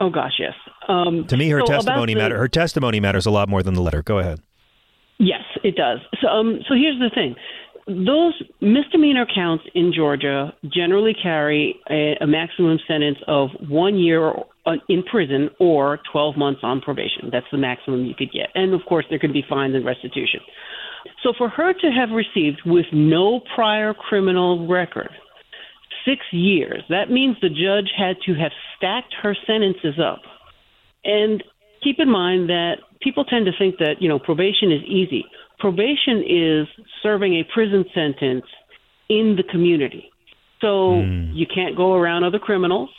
Oh gosh, yes. Um, To me, her so testimony the- matter. Her testimony matters a lot more than the letter. Go ahead. Yes, it does. So, um, so here's the thing: those misdemeanor counts in Georgia generally carry a, a maximum sentence of one year uh, in prison or 12 months on probation. That's the maximum you could get, and of course, there could be fines and restitution. So, for her to have received with no prior criminal record six years, that means the judge had to have stacked her sentences up. And keep in mind that people tend to think that, you know, probation is easy. Probation is serving a prison sentence in the community. So you can't go around other criminals.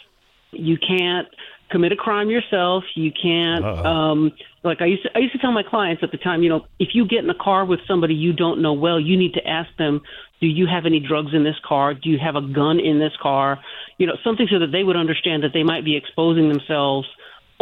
You can't commit a crime yourself. You can't um like I used to I used to tell my clients at the time, you know, if you get in a car with somebody you don't know well, you need to ask them, do you have any drugs in this car? Do you have a gun in this car? You know, something so that they would understand that they might be exposing themselves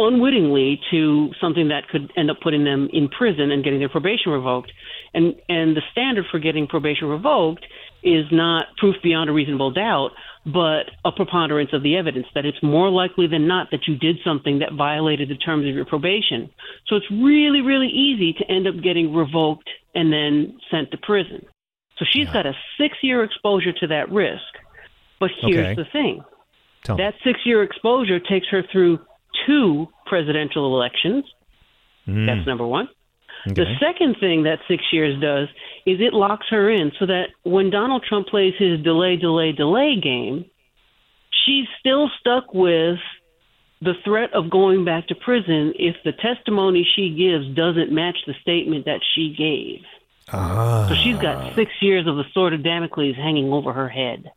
unwittingly to something that could end up putting them in prison and getting their probation revoked. And and the standard for getting probation revoked is not proof beyond a reasonable doubt, but a preponderance of the evidence that it's more likely than not that you did something that violated the terms of your probation. So it's really really easy to end up getting revoked and then sent to prison. So she's got a 6-year exposure to that risk. But here's Okay. the thing. Tell. That six year exposure takes her through two presidential elections. Mm. That's number one. Okay. The second thing that six years does is it locks her in so that when Donald Trump plays his delay, delay, delay game, she's still stuck with the threat of going back to prison if the testimony she gives doesn't match the statement that she gave. Ah. So she's got six years of the sword of Damocles hanging over her head.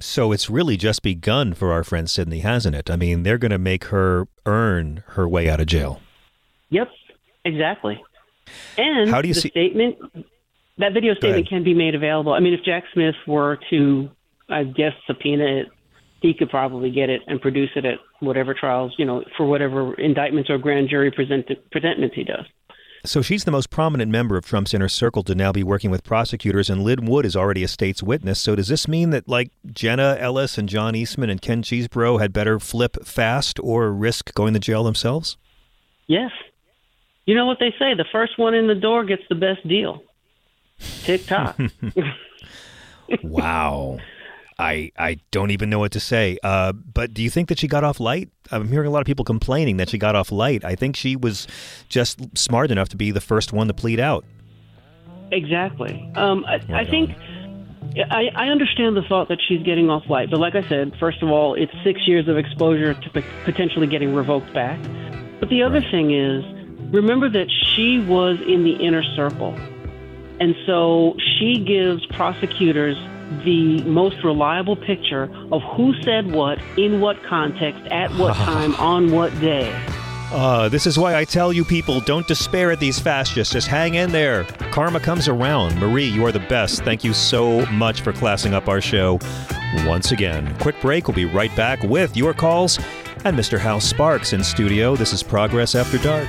So it's really just begun for our friend Sidney, hasn't it? I mean, they're going to make her earn her way out of jail. Yep, exactly. And How do you the see- statement? That video statement can be made available. I mean, if Jack Smith were to, I guess, subpoena it, he could probably get it and produce it at whatever trials, you know, for whatever indictments or grand jury present- presentments he does. So she's the most prominent member of Trump's inner circle to now be working with prosecutors, and Lin Wood is already a state's witness. So does this mean that, like, Jenna Ellis and John Eastman and Ken Chesebro had better flip fast or risk going to jail themselves? Yes. You know what they say? The first one in the door gets the best deal. Tick tock. [LAUGHS] wow. I I don't even know what to say. Uh, but do you think that she got off light? I'm hearing a lot of people complaining that she got off light. I think she was just smart enough to be the first one to plead out. Exactly. Um, I, I think I, I understand the thought that she's getting off light, but like I said, first of all, it's six years of exposure to p- potentially getting revoked back. But the other thing is, remember that she was in the inner circle, and so she gives prosecutors the most reliable picture of who said what, in what context, at what [LAUGHS] time, on what day. Uh, this is why I tell you people don't despair at these fascists. Just hang in there. Karma comes around. Marie, you are the best. Thank you so much for classing up our show once again. Quick break. We'll be right back with your calls and Mr. Hal Sparks in studio. This is Progress After Dark.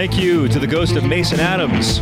Thank you to the ghost of Mason Adams.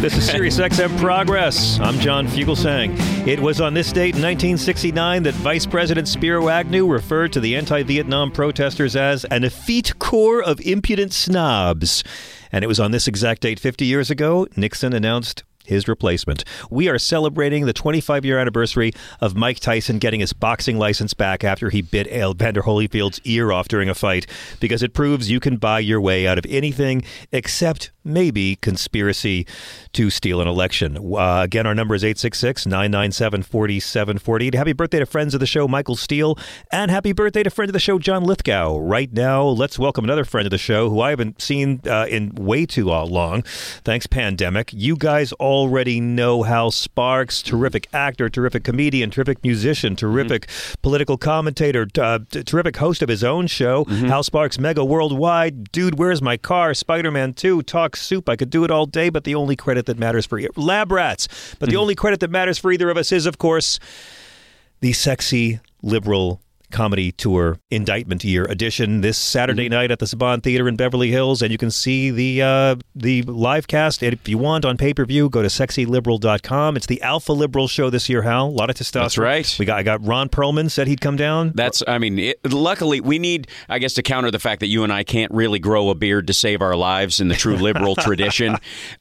This is Sirius [LAUGHS] XM Progress. I'm John Fugelsang. It was on this date in 1969 that Vice President Spiro Agnew referred to the anti-Vietnam protesters as an effete corps of impudent snobs. And it was on this exact date 50 years ago, Nixon announced his replacement. We are celebrating the 25 year anniversary of Mike Tyson getting his boxing license back after he bit Evander Holyfield's ear off during a fight because it proves you can buy your way out of anything except maybe conspiracy to steal an election. Uh, again, our number is 866 997 4748. Happy birthday to friends of the show, Michael Steele, and happy birthday to friend of the show, John Lithgow. Right now, let's welcome another friend of the show who I haven't seen uh, in way too long. Thanks, pandemic. You guys already know Hal Sparks, terrific actor, terrific comedian, terrific musician, mm-hmm. terrific political commentator, uh, t- terrific host of his own show, mm-hmm. Hal Sparks Mega Worldwide. Dude, where's my car? Spider Man 2, Talk Soup. I could do it all day, but the only credit that matters for you, Lab Rats. But the mm-hmm. only credit that matters for either of us is, of course, the sexy liberal comedy tour indictment year edition this Saturday night at the Saban Theater in Beverly Hills, and you can see the uh, the live cast if you want on pay per view. Go to sexyliberal.com. It's the Alpha Liberal show this year. Hal, a lot of testosterone. That's right. We got I got Ron Perlman said he'd come down. That's, I mean, it, luckily we need, I guess, to counter the fact that you and I can't really grow a beard to save our lives in the true liberal [LAUGHS] tradition.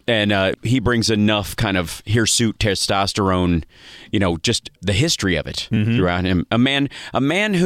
And uh, he brings enough kind of hirsute testosterone, you know, just the history of it throughout him. A man, a man who,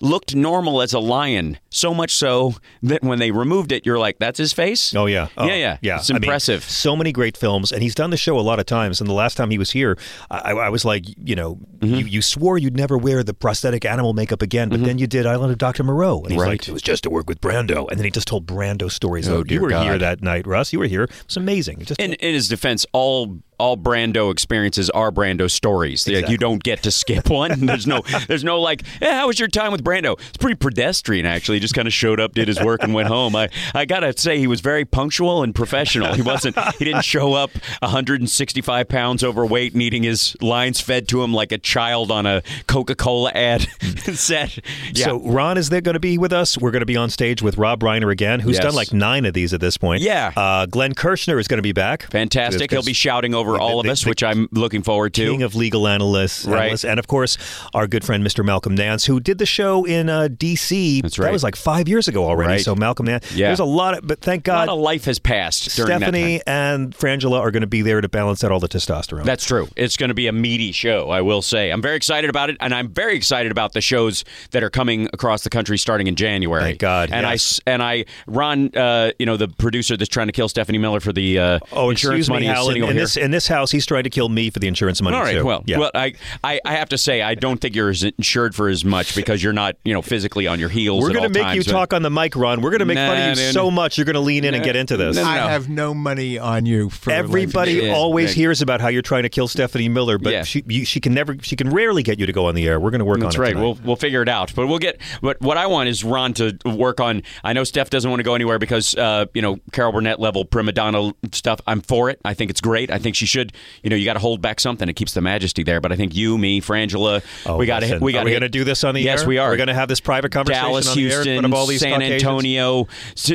looked normal as a lion. So much so that when they removed it, you're like, "That's his face." Oh yeah, Oh, yeah, yeah, yeah. It's I mean, impressive. so many great films, and he's done the show a lot of times. And the last time he was here, I, I was like, you know, Mm-hmm. you, you swore you'd never wear the prosthetic animal makeup again, but then you did Island of Dr. Moreau, and he's Right. like, it was just to work with Brando, and then he just told Brando stories. Oh, you dear were here that night, Russ. You were here. It's amazing. It just in, in his defense, all all Brando experiences are Brando stories. Like, you don't get to skip one. [LAUGHS] There's no there's no like, eh, how was your time with Brando? It's pretty pedestrian actually. He just kind of showed up, did his work, and went home. I I gotta say he was very punctual and professional. He wasn't he didn't show up 165 pounds overweight, needing his lines fed to him like a child on a Coca Cola ad [LAUGHS] set. Yeah. So Ron is there going to be with us. We're going to be on stage with Rob Reiner again, who's Yes. done like nine of these at this point. Yeah. Uh, Glenn Kirschner is going to be back. Fantastic. He'll be shouting over all of the- us, the which I'm looking forward to. King of legal analysts, Right. analysts. and of course our good friend Mr. Malcolm Nance, who did the show in uh, D.C. That's That was like five years ago already. Right. So Malcolm Nance, Yeah. there's a lot of, but thank God, a lot of life has passed during that time. Stephanie and Frangela are going to be there to balance out all the testosterone. That's true. It's going to be a meaty show, I will say. I'm very excited about it, and I'm very excited about the shows that are coming across the country starting in January. Thank God, And I yes. s- and I Ron, uh, you know, the producer that's trying to kill Stephanie Miller for the uh, Oh, insurance excuse money me, is sitting over here. this in this house, he's trying to kill me for the insurance money All right. too. Well, yeah. well, I, I I have to say I don't think you're as insured for as much because you're not you know physically on your heels. We're going to make times, you but- talk on the mic, Ron. We're going to make fun of you dude. so much you're going to lean in and get into this. I have no money on you for Everybody Yeah, always right. hears about how you're trying to kill Stephanie Miller, but Yeah. she you, she can never she can rarely get you to go on the air. We're going to work That's on it. right. tonight. We'll we'll figure it out. But we'll get. But what I want is Ron to work on. I know Steph doesn't want to go anywhere because uh, you know Carol Burnett level prima donna stuff. I'm for it. I think it's great. I think she should. You know, you got to hold back something. It keeps the majesty there. But I think you, me, Frangela, Oh, we got to. We got Are going to do this on the air? Yes, we are. We're going to have this private conversation Dallas, on the air in Houston, front of all these San Caucasians? Antonio,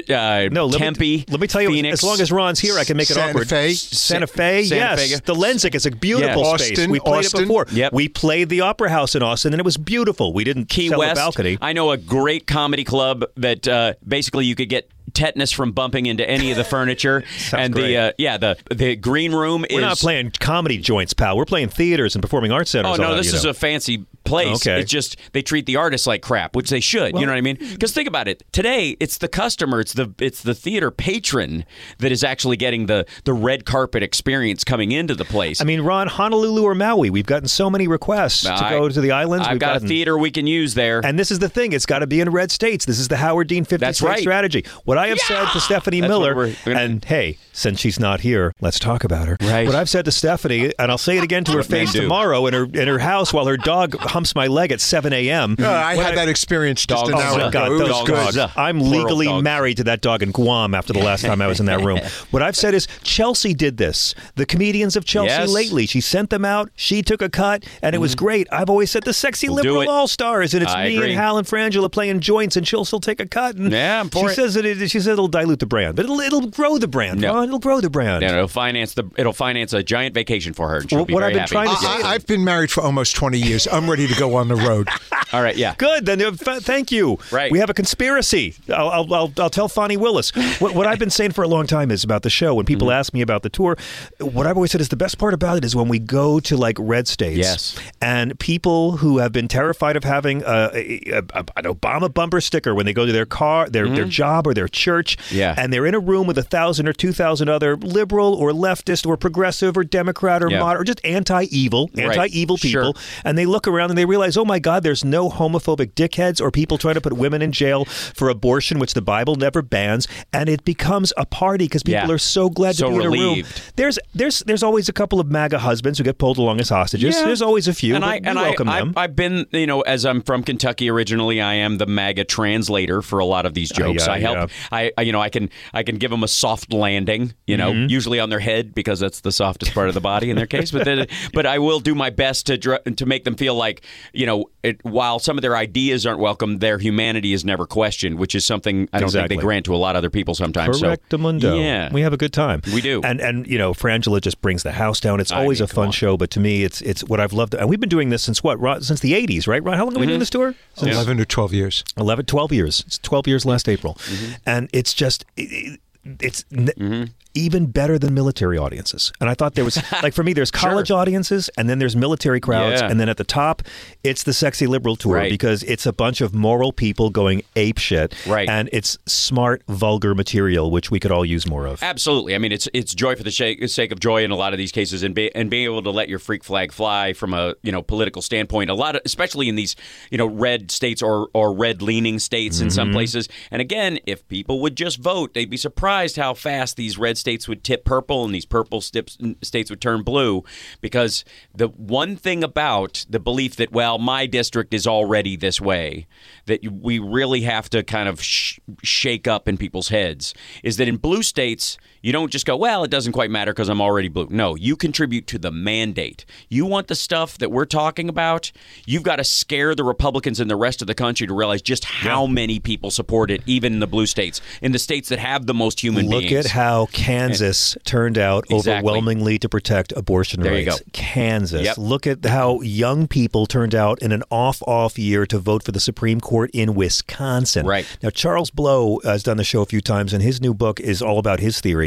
uh, No, let Tempe. Me, let me tell you, Phoenix, as long as Ron's here, I can make it Santa awkward. Fe? Santa Fe, Santa yes. Fe. The Lensic is a beautiful Yeah. space. Austin, we played Austin. it before. Yep. We played the Opera House in Austin, and it was beautiful. We didn't Key sell West. a balcony. I know a great comedy club that uh, basically you could get tetanus from bumping into any of the furniture. [LAUGHS] and great. the uh, yeah the the green room We're is not playing comedy joints, pal. We're playing theaters and performing arts centers. Oh no, this is know. a fancy place. Okay. It's just they treat the artists like crap, which they should. you know what I mean? Because think about it. Today, it's the customer, it's the it's the theater patron that is actually getting the the red carpet experience coming into the place. I mean, Ron, Honolulu or Maui, we've gotten so many requests to go to the islands. I've We've got gotten- a theater we can use there. And this is the thing; it's got to be in red states. This is the Howard Dean 50 That's state right. strategy. What I have said to Stephanie That's Miller, we're gonna- and hey, since she's not here, let's talk about her. Right. What I've said to Stephanie, and I'll say it again to her face tomorrow in her in her house while her dog [LAUGHS] humps my leg at 7 a.m. Uh, I When had that experience just Dogs an Oh hour my ago. God, it was those good. dogs. I'm Plural legally dogs. married to that dog in Guam after the last time I was in that room. [LAUGHS] What I've said is Chelsea did this. The comedians of Chelsea Yes. lately. She sent them out. She took a cut, and it was great. I've always said the sexy. We'll liberal all stars, and it's I me agree. and Hal and Frangela playing joints, and she'll still take a cut. And Yeah, I'm for she it. says that it, she says it'll dilute the brand, but it'll it'll grow the brand. No. Ron. It'll grow the brand. Yeah, it'll finance the it'll finance a giant vacation for her. And she'll Well, be what very I've been happy. trying to I, I, I've been married for almost 20 years. I'm ready to go on the road. [LAUGHS] All right, yeah. Good. Then uh, f- thank you. Right. We have a conspiracy. I'll, I'll, I'll, I'll tell Fani Willis. What, what I've been saying for a long time is about the show. When people Mm-hmm. ask me about the tour, what I've always said is the best part about it is when we go to like red states. Yes. And people who have been terrified of having a, a, a, an Obama bumper sticker when they go to their car, their, their job, or their church. Mm-hmm. Yeah. And they're in a room with a thousand or two thousand other liberal or leftist or progressive or Democrat or Yeah. moderate or just anti-evil, anti-evil people Sure. and they look around and they realize, oh my God, there's no homophobic dickheads or people trying to put women in jail for abortion, which the Bible never bans, and it becomes a party because people Yeah. are so glad So to be in a room. There's there's there's always a couple of MAGA husbands who get pulled along as hostages. Yeah. There's always a few, and I and I, welcome I, them. I've been, you know, as I'm from Kentucky originally, I am the MAGA translator for a lot of these jokes. yeah, I help. I, I, you know, I can I can give them a soft landing, you know, Mm-hmm. usually on their head because that's the softest part of the body in their case. But then, [LAUGHS] but I will do my best to dr- to make them feel like, you know, it, while some of their ideas aren't welcome, their humanity is never questioned, which is something I don't Exactly. think they grant to a lot of other people sometimes. So, Correctamundo. Yeah, we have a good time. We do. and and you know, Frangela just brings the house down. It's I always mean, a fun show. But to me, it's it's what I've loved. And we've been doing this since what? Ron, since the '80s, right? Ron, how long have we been doing this tour? Since 11 or 12 years. 11, 12 years. It's 12 years last April. Mm-hmm. And it's just, it, it- it's, Mm-hmm. Even better than military audiences. And I thought there was [LAUGHS] like for me, there's college audiences, and then there's military crowds, Yeah. and then at the top, it's the sexy liberal tour Right. because it's a bunch of moral people going ape shit, Right. And it's smart, vulgar material which we could all use more of. Absolutely. I mean, it's it's joy for the sake, of joy in a lot of these cases, and be, and being able to let your freak flag fly from a you know political standpoint. A lot of, especially in these you know red states or or red leaning states in some Mhm. places. And again, if people would just vote, they'd be surprised how fast these red states would tip purple and these purple states would turn blue. Because the one thing about the belief that well, my district is already this way, that we really have to kind of sh- shake up in people's heads is that in blue states, you don't just go, well, it doesn't quite matter because I'm already blue. No, you contribute to the mandate. You want the stuff that we're talking about, you've got to scare the Republicans and the rest of the country to realize just how many people support it, even in the blue states, in the states that have the most human Look beings. at how Kansas turned out Exactly. overwhelmingly to protect abortion There you rights. go. Kansas. Yep. Look at how young people turned out in an off-off year to vote for the Supreme Court in Wisconsin. Right. Now Charles Blow uh, has done the show a few times, and his new book is all about his theory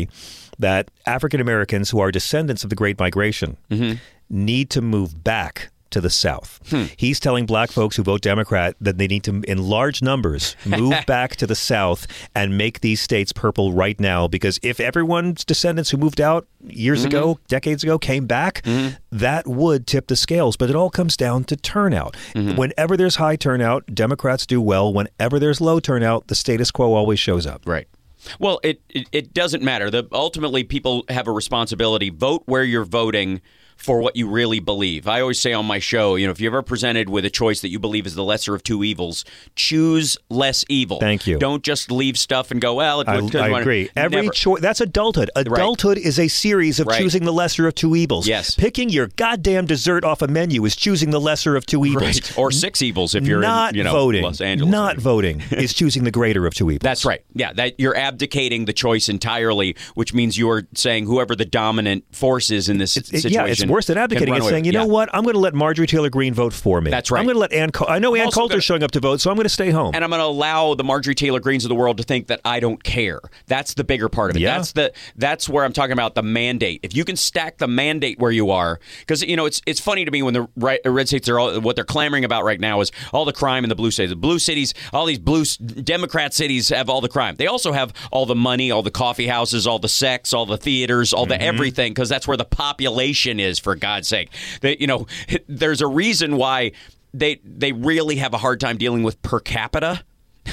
that African Americans who are descendants of the Great Migration Mm-hmm. need to move back to the South. Hmm. He's telling black folks who vote Democrat that they need to, in large numbers, move [LAUGHS] back to the South and make these states purple right now. Because if everyone's descendants who moved out years Mm-hmm. ago, decades ago, came back, that would tip the scales. But it all comes down to turnout. Mm-hmm. Whenever there's high turnout, Democrats do well. Whenever there's low turnout, the status quo always shows up. Right. Well, it, it it doesn't matter. The ultimately people have a responsibility. Vote where you're voting for what you really believe. I always say on my show, you know, if you're ever presented with a choice that you believe is the lesser of two evils, choose less evil. Thank you. Don't just leave stuff and go, well, it I, I agree. Every choice that's adulthood. Adulthood is a series of Right. choosing the lesser of two evils. Yes. Picking your goddamn dessert off a menu is choosing the lesser of two evils. Right. Or six evils if you're not in, you know, voting. Los Angeles. Not voting is choosing the greater of two evils. That's right. Yeah, that you're abdicating the choice entirely, which means you're saying whoever the dominant force is in this It- situation. yeah, it's worse than advocating. It's saying, you know Yeah. what? I'm going to let Marjorie Taylor Greene vote for me. That's right. I'm going to let Ann. Col- I know Ann Coulter's gonna- showing up to vote, so I'm going to stay home. and I'm going to allow the Marjorie Taylor Greenes of the world to think that I don't care. That's the bigger part of it. Yeah. That's the that's where I'm talking about the mandate. If you can stack the mandate where you are, because you know it's it's funny to me when the right, red states are all, what they're clamoring about right now is all the crime in the blue states. The blue cities, all these blue Democrat cities have all the crime. They also have all the money, all the coffee houses, all the sex, all the theaters, all the mm-hmm. everything, because that's where the population is. For God's sake, they, you know, [LAUGHS] there's a reason why. They, they really have a hard time dealing with per capita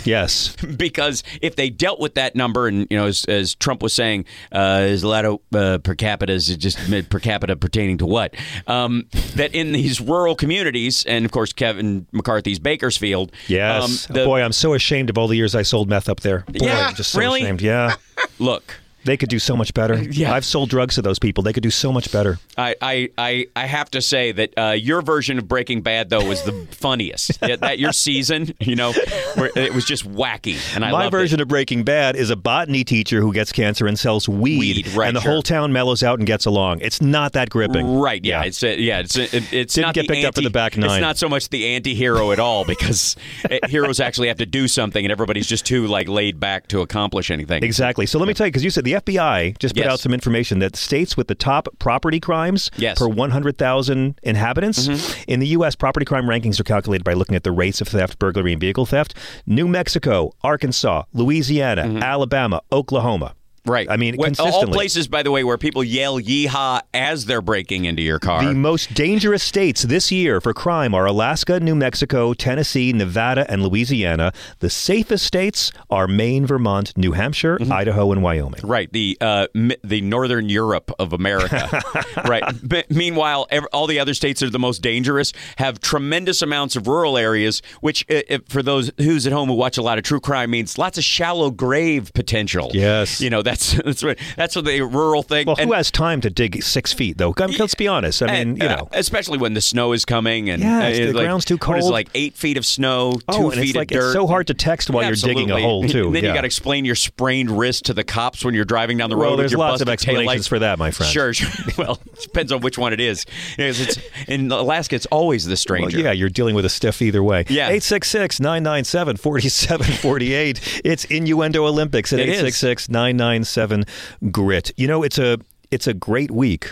yes. [LAUGHS] because if they dealt with that number, and you know, as, as Trump was saying, uh, there's a lot of uh, per capita is just per capita pertaining to what? Um, that in these rural communities, and of course Kevin McCarthy's Bakersfield, Yes. um, the- Boy, I'm so ashamed of all the years I sold meth up there. Boy, Yeah, I'm just so really? ashamed. Yeah. [LAUGHS] look. They could do so much better. [LAUGHS] Yeah. I've sold drugs to those people. They could do so much better. I, I, I, I have to say that uh, your version of Breaking Bad though was the [LAUGHS] funniest. that, that your season, you know, where it was just wacky, and I My loved it. version of Breaking Bad is a botany teacher who gets cancer and sells weed, Weed, right, and the sure. whole town mellows out and gets along. It's not that gripping. Right. Yeah. It's uh, yeah. It's it, it's Didn't not get the picked up for anti- the back nine. It's not so much the anti-hero at all because uh, [LAUGHS] heroes actually have to do something, and everybody's just too like laid back to accomplish anything. Exactly. So let me tell you, because you said the FBI just put Yes. out some information that states with the top property crimes Yes. per 100,000 inhabitants Mm-hmm. in the U.S. Property crime rankings are calculated by looking at the rates of theft, burglary, and vehicle theft. New Mexico, Arkansas, Louisiana, Alabama, Oklahoma. Right. I mean, When- all places, by the way, where people yell "yeehaw" as they're breaking into your car. The most dangerous states this year for crime are Alaska, New Mexico, Tennessee, Nevada, and Louisiana. The safest states are Maine, Vermont, New Hampshire, Mm-hmm. Idaho, and Wyoming. Right, the uh, mi- the Northern Europe of America. [LAUGHS] right. But meanwhile, ev- all the other states that are the most dangerous have tremendous amounts of rural areas, which, for those who's at home who watch a lot of true crime, means lots of shallow grave potential. Yes. You know, that's [LAUGHS] that's what that's what the rural thing. Well, and- who has time to dig six feet, though? I mean, let's be honest. I mean, and, you uh, know. especially when the snow is coming and Yes, uh, the like, ground's too cold. it, cold. like eight feet of snow, two Oh, and feet it's like of dirt. it's so hard to text while you're digging a hole too. And then yeah. you got to explain your sprained wrist to the cops when you're driving down the road. Well, there's lots of explanations for that, my friend. Sure, sure. [LAUGHS] Well, it depends on which one it is. It's, in Alaska, it's always the Well, stranger. yeah, you're dealing with a stiff either way. Yeah. 866 997 4748. It's Innuendo Olympics at It is. 866 997 917 grit. You know, it's a it's a great week.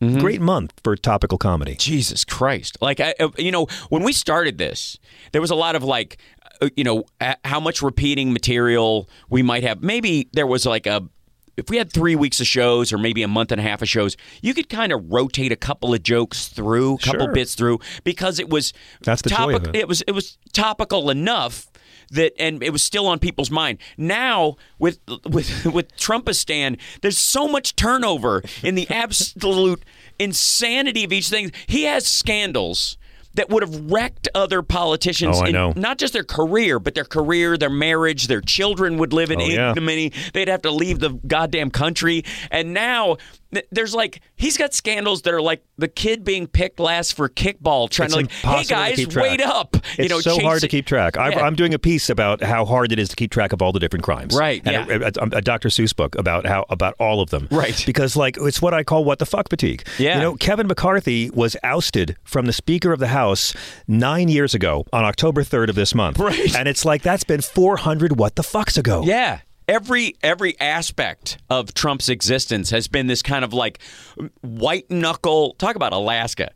Mm-hmm. Great month for topical comedy. Jesus Christ! Like, I, uh, you know, when we started this, there was a lot of like, uh, you know, how much repeating material we might have. Maybe there was like a. If we had three weeks of shows or maybe a month and a half of shows, you could kind of rotate a couple of jokes through, a couple Sure. bits through, because it was That's the topic- it. was it was topical enough that and it was still on people's mind. Now with with [LAUGHS] with Trumpistan, there's so much turnover in the absolute insanity of each thing. He has scandals that would have wrecked other politicians Oh, I in know. not just their career, but their career, their marriage, their children would live in Oh, yeah. They'd have to leave the goddamn country. And now there's like he's got scandals that are like the kid being picked last for kickball, trying It's to like, hey guys, wait up. It's you know, so hard to keep track. I, Yeah. I'm doing a piece about how hard it is to keep track of all the different crimes. Right, And yeah. a, a- a Dr. Seuss book about how about all of them. Right. Because like it's what I call what the fuck fatigue. Yeah. You know, Kevin McCarthy was ousted from the Speaker of the House nine years ago on October 3rd of this month. Right. And it's like that's been 400 what the fucks ago. Yeah. Every every aspect of Trump's existence has been this kind of like white knuckle. Talk about Alaska.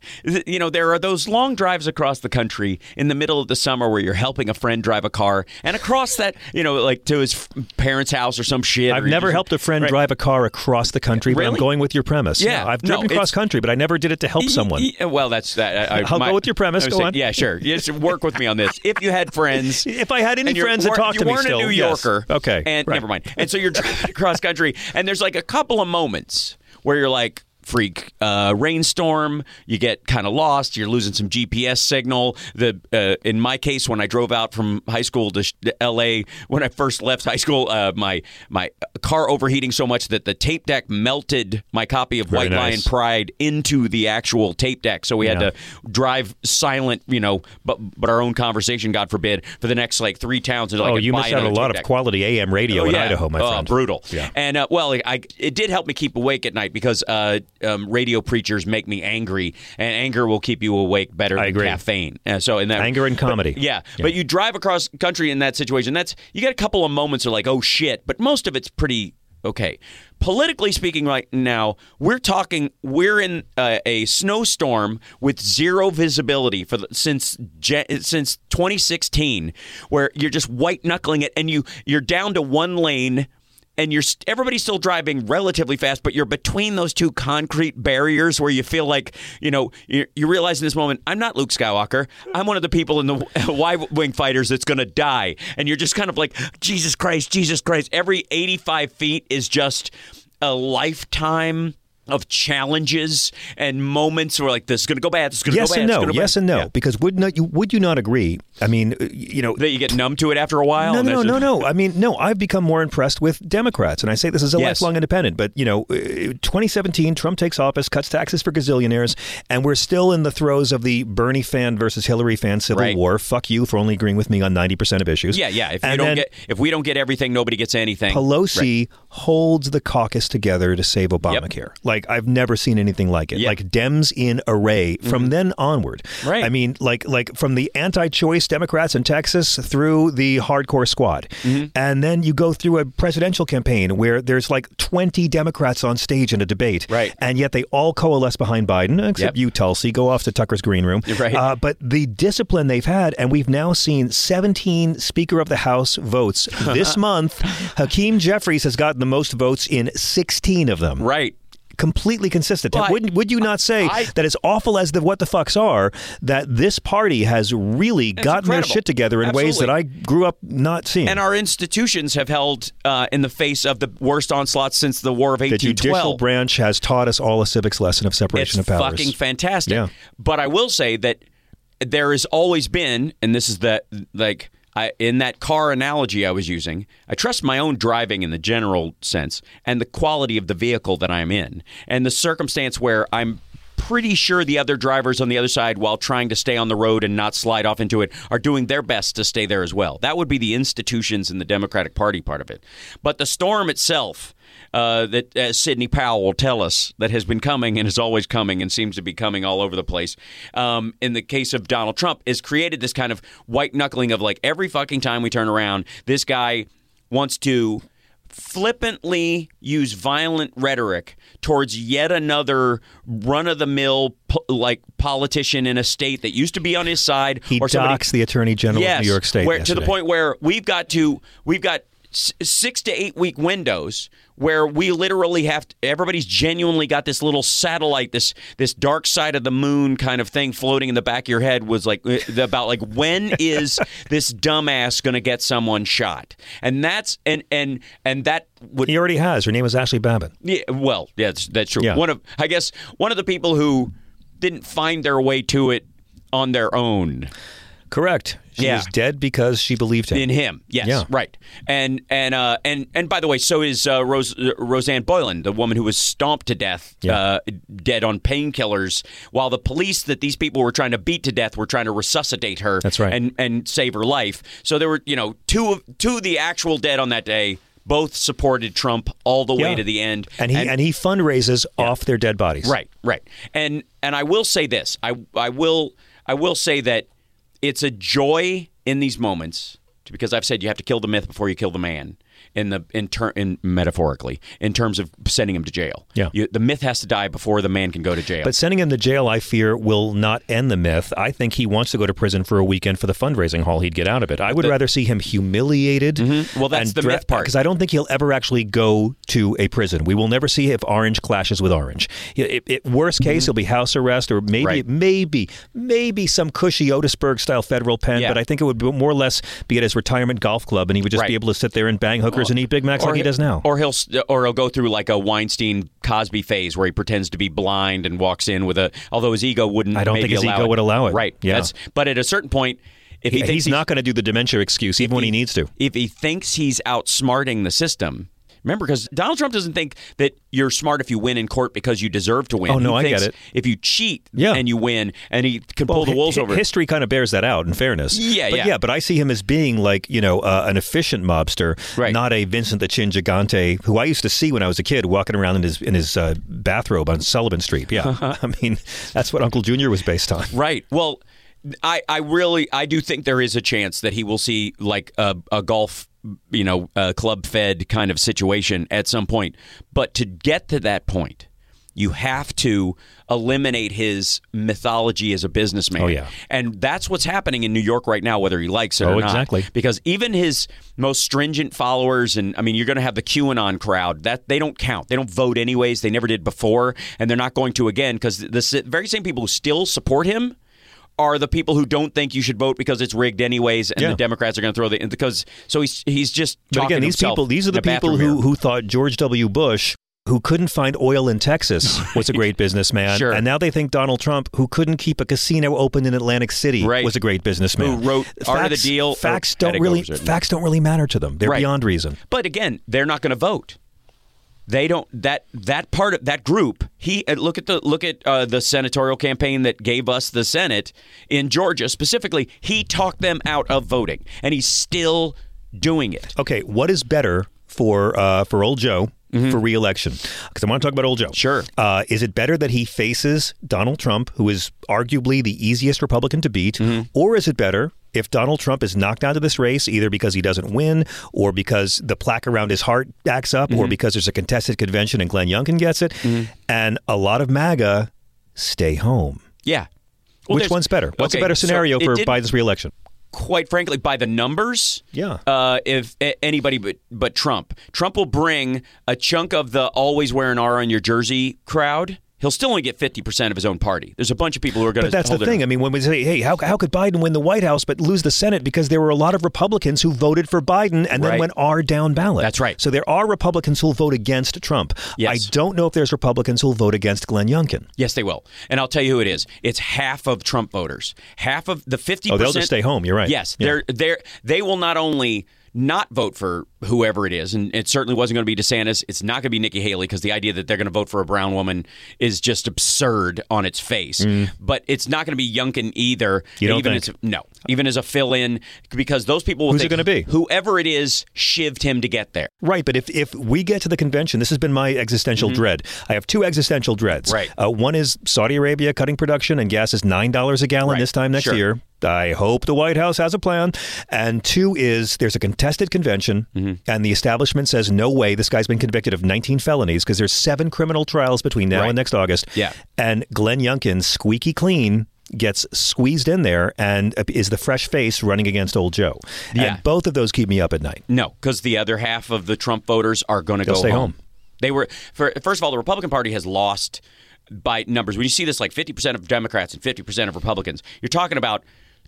You know, there are those long drives across the country in the middle of the summer where you're helping a friend drive a car, and across that, you know, like to his parents' house or some shit. I've never helped a friend Right. drive a car across the country, but I'm going with your premise. Yeah. I've driven it's- cross country, but I never did it to help someone. Y- y- Well, that's that. I, I- I'll go with your premise. Go saying- on. Yeah, sure. You just work with me on this. If you had friends, [LAUGHS] If I had any friends that talked to me you weren't still, a New yes. Yorker, Okay, and right. Never mind. And so you're [LAUGHS] driving across country, and there's like a couple of moments where you're like. Freak uh, rainstorm. You get kind of lost. You're losing some GPS signal. The uh, in my case, when I drove out from high school to, sh- to L.A. when I first left high school, uh, my my car overheating so much that the tape deck melted my copy of Very White Lion. Pride into the actual tape deck. So we had Yeah. to drive silent, you know, but but our own conversation, God forbid, for the next like three towns until I oh, could you missed out a lot of deck. quality AM radio Oh, in yeah. Idaho, my Oh, friend. brutal. Yeah. And uh, well, I, it did help me keep awake at night because uh, um, radio preachers make me angry, and anger will keep you awake better than agree. caffeine. Uh, so in that Anger and but- comedy. yeah, Yeah. but you drive across country in that situation. That's you get a couple of moments of like, oh shit, but most of it's pretty okay. Politically speaking, right now we're talking. We're in uh, a snowstorm with zero visibility for the, since since 2016, where you're just white knuckling it, and you you're down to one lane and you're everybody's still driving relatively fast, but you're between those two concrete barriers where you feel like you know you, you realize in this moment, I'm not Luke Skywalker. I'm one of the people in the [LAUGHS] Y-wing fighters that's going to die, and you're just kind of like Jesus Christ, Jesus Christ. Every 85 feet is just a lifetime of challenges and moments where like this is going to go bad, this is going to Yes go bad. and no. Yes bad. and no. Yeah. Because would not you would you not agree? I mean, uh, you know, that you get numb to it after a while. No, and no, no, just- no. I mean, no. I've become more impressed with Democrats, and I say this as a Yes. lifelong independent. But you know, uh, 2017, Trump takes office, cuts taxes for gazillionaires, and we're still in the throes of the Bernie fan versus Hillary fan civil Right. war. Fuck you for only agreeing with me on 90 percent of issues. Yeah, yeah. If you And don't get, if we don't get everything, nobody gets anything. Pelosi holds the caucus together to save Obamacare. Like I've never seen anything like it. Like Dems in array from then onward. Mm-hmm. Right. I mean, like like from the anti-choice Democrats in Texas through the hardcore squad, Mm-hmm. and then you go through a presidential campaign where there's like 20 Democrats on stage in a debate, Right. And yet they all coalesce behind Biden, except Yep. you, Tulsi. Go off to Tucker's green room. Right. Uh, but the discipline they've had, and we've now seen 17 Speaker of the House votes [LAUGHS] this month. Hakeem Jeffries has gotten the most votes in 16 of them. Right. Completely consistent. I- Wouldn't, would you not say I- that as awful as the what the fucks are, that this party has really gotten their shit together in ways that I grew up not seeing? And our institutions have held uh, in the face of the worst onslaught since the War of 1812. the judicial 1812. branch has taught us all a civics lesson of separation it's of powers. fucking fantastic. Yeah. But I will say that there has always been, and this is the like I, in that car analogy I was using, I trust my own driving in the general sense and the quality of the vehicle that I'm in and the circumstance where I'm pretty sure the other drivers on the other side while trying to stay on the road and not slide off into it are doing their best to stay there as well. That would be the institutions in the Democratic Party part of it. But the storm itself uh, that as Sidney Powell will tell us that has been coming and is always coming and seems to be coming all over the place. Um, in the case of Donald Trump, has created this kind of white knuckling of like every fucking time we turn around, this guy wants to flippantly use violent rhetoric towards yet another run of the mill po- like politician in a state that used to be on his side He or somebody docks the Attorney General yes, of New York State where, to the point where we've got to we've got six to eight week windows where we literally have to, everybody's genuinely got this little satellite this this dark side of the moon kind of thing floating in the back of your head was like uh, about like when [LAUGHS] is this dumbass going to get someone shot and that's and and and that would He already has. Her name is Ashley Babbitt. yeah, well, yeah, that's, that's true. Yeah. One of, I guess, one of the people who didn't find their way to it on their own. Correct. She Yeah. was dead because she believed him. In him, yes, Yeah. right. And and uh, and and by the way, so is uh, Rose, uh, Rosanne Boyland, the woman who was stomped to death, uh, dead on painkillers, while the police that these people were trying to beat to death were trying to resuscitate her. That's right. and and save her life. So there were, you know, two of two of the actual dead on that day. Both supported Trump all the way to the end, And he and, he fundraises off their dead bodies. Right, right. And and I will say this. I I will I will say that it's a joy in these moments because I've said you have to kill the myth before you kill the man in the in ter- in metaphorically in terms of sending him to jail. Yeah. You, the myth has to die before the man can go to jail. But sending him to jail, I fear, will not end the myth. I think he wants to go to prison for a weekend for the fundraising haul he'd get out of it. I would rather see him humiliated. Mm-hmm. Well, that's the myth part. Because I don't think he'll ever actually go to a prison. We will never see if Orange clashes with Orange. It, it, worst case, he'll be house arrest or maybe, Mm-hmm. Right. maybe, maybe some cushy Otisburg style federal pen. Yeah. But I think it would be more or less be at his retirement golf club, and he would just Right. be able to sit there and bang hookers and eat Big Macs like he he- does now. Or he'll or he'll go through like a Weinstein Cosby phase where he pretends to be blind and walks in with a although his ego wouldn't. I don't think his ego it. would allow it. Right. Yeah. That's, but at a certain point, if he, He- thinks he's not going to do the dementia excuse, even when he needs to. if he thinks he's outsmarting the system. Remember, because Donald Trump doesn't think that you're smart if you win in court because you deserve to win. Oh, no, He I get it. If you cheat Yeah. and you win, and he can pull the wolves hi- over. History kind of bears that out. In fairness, Yeah, but yeah. But I see him as being like you know uh, an efficient mobster, Right. not a Vincent the Chin Gigante who I used to see when I was a kid walking around in his in his uh, bathrobe on Sullivan Street. Yeah, [LAUGHS] I mean that's what Uncle Junior was based on. Right. Well, I, I really I do think there is a chance that he will see like a, a golf you know a club fed kind of situation at some point. But to get to that point, you have to eliminate his mythology as a businessman. Oh, yeah. And that's what's happening in New York right now, whether he likes it Oh, or not. exactly. Because even his most stringent followers, and I mean, you're going to have the QAnon crowd. That they don't count. They don't vote anyways. They never did before, and they're not going to again because the very same people who still support him are the people who don't think you should vote because it's rigged anyways, and Yeah. the Democrats are going to throw the because so he's he's just But again, these people, these are the people who mirror. who thought George W. Bush. Who couldn't find oil in Texas [LAUGHS] was a great businessman, Sure. and now they think Donald Trump, who couldn't keep a casino open in Atlantic City, Right. was a great businessman. Who wrote Art of the Deal, Facts don't really facts don't really matter to them. They're Right. beyond reason. But again, they're not going to vote. They don't that that part of that group. He uh, look at the look at uh, the senatorial campaign that gave us the Senate in Georgia specifically. He talked them out of voting, and he's still doing it. Okay, what is better for uh, for old Joe for reelection? Because I want to talk about old Joe. Mm-hmm. Sure. Uh, is it better that he faces Donald Trump, who is arguably the easiest Republican to beat, Mm-hmm. or is it better? If Donald Trump is knocked out of this race, either because he doesn't win, or because the plaque around his heart acts up, Mm-hmm. or because there's a contested convention and Glenn Youngkin gets it, and a lot of MAGA stay home. Yeah. Well, Which one's better? What's okay, a better scenario it for Biden's reelection? quite frankly, by the numbers, Yeah. uh, if anybody but but Trump, Trump will bring a chunk of the always wear an R on your jersey crowd. He'll still only get fifty percent of his own party. There's a bunch of people who are going to. But that's the thing. I mean, when we say, "Hey, how, how could Biden win the White House but lose the Senate?" Because there were a lot of Republicans who voted for Biden and then went R down ballot. That's right. So there are Republicans who'll vote against Trump. Yes. I don't know if there's Republicans who'll vote against Glenn Youngkin. Yes, they will, and I'll tell you who it is. It's half of Trump voters. Half of the fifty. Oh, they'll just stay home. You're right. Yes, Yeah. they're they're they will not only not vote for whoever it is, and it certainly wasn't going to be DeSantis. It's not going to be Nikki Haley because the idea that they're going to vote for a brown woman is just absurd on its face. But it's not going to be Youngkin either. Mm. You don't even think? as no, even as a fill-in, because those people will Who's it gonna be? Whoever it is, shivved him to get there. Right, but if, if we get to the convention, this has been my existential dread. I have two existential dreads. Mm-hmm. Right. Uh, one is Saudi Arabia cutting production and gas is $9 a gallon Right. this time next Sure. year. I hope the White House has a plan. And two is there's a contested convention, Mm-hmm. Mm-hmm. and the establishment says no way. This guy's been convicted of 19 felonies because there's seven criminal trials between now Right. and next August. Yeah. And Glenn Youngkin, squeaky clean. Gets squeezed in there and is the fresh face running against old Joe. Yeah. And both of those keep me up at night. No, because the other half of the Trump voters are going to go stay home. home. They were for, first of all, the Republican Party has lost by numbers. When you see this, like fifty percent of Democrats and fifty percent of Republicans, you're talking about.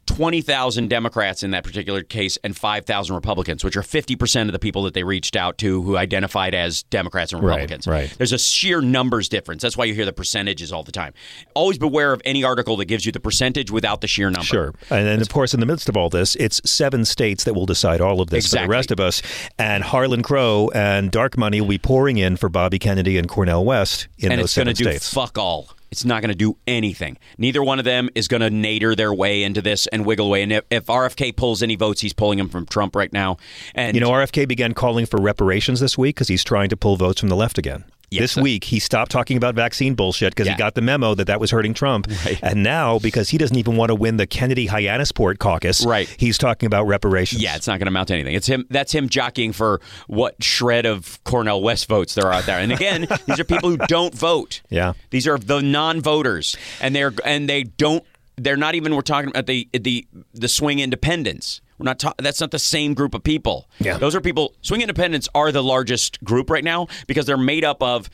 20,000 Democrats in that particular case and 5,000 Republicans, which are 50% of the people that they reached out to who identified as Democrats and Republicans. right. There's a sheer numbers difference. That's why you hear the percentages all the time. Always beware of any article that gives you the percentage without the sheer number. Sure. And then, of course, in the midst of all this, it's seven states that will decide all of this for the rest of us. And Harlan Crow and dark money will be pouring in for Bobby Kennedy and Cornel West in and those it's going to do fuck all. It's not going to do anything. Neither one of them is going to nader their way into this and wiggle away. And if, if RFK pulls any votes, he's pulling them from Trump right now. And you know, RFK began calling for reparations this week because he's trying to pull votes from the left again. This week, he stopped talking about vaccine bullshit because Yeah. he got the memo that that was hurting Trump. And now, because he doesn't even want to win the Kennedy Hyannisport caucus, Right. he's talking about reparations. yeah, it's not going to amount to anything. It's him. That's him jockeying for what shred of Cornel West votes there are out there. And again, [LAUGHS] these are people who don't vote. Yeah. These are the non-voters, and they're and they don't. They're not even. We're talking about the the the swing independents. We're not. Ta- that's not the same group of people. Yeah. those are people. Swing independents are the largest group right now because they're made up of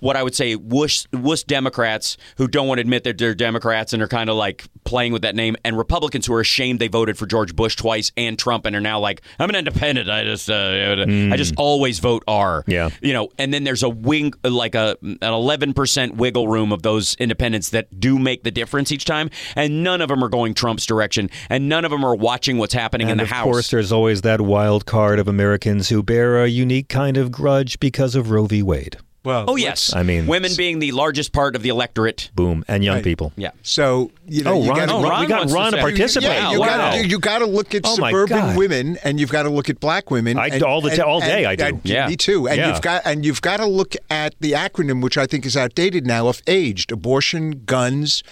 what I would say wuss wuss Democrats who don't want to admit that they're Democrats and are kind of like playing with that name, and Republicans who are ashamed they voted for George Bush twice and Trump and are now like, I'm an independent. I just uh, I just always vote R. Yeah. you know. And then there's a wing like a an 11 percent wiggle room of those independents that do make the difference each time, and none of them are going Trump's direction, and none of them are watching what's happening in And the of House. course, there's always that wild card of Americans who bear a unique kind of grudge because of Roe v. Wade. Well, Oh yes, I mean, women being the largest part of the electorate. Boom, and young Right. people. Yeah. So you know, Oh, you Ron- gotta, oh, Ron- we got wants to Ron to participate. Yeah, you wow. got you, you got to look at Oh, suburban women, and you've got to look at black women. I- and, all the- and- all day I do. and- Yeah. me too. And Yeah. you've got and you've got to look at the acronym, which I think is outdated now, of aged abortion, guns.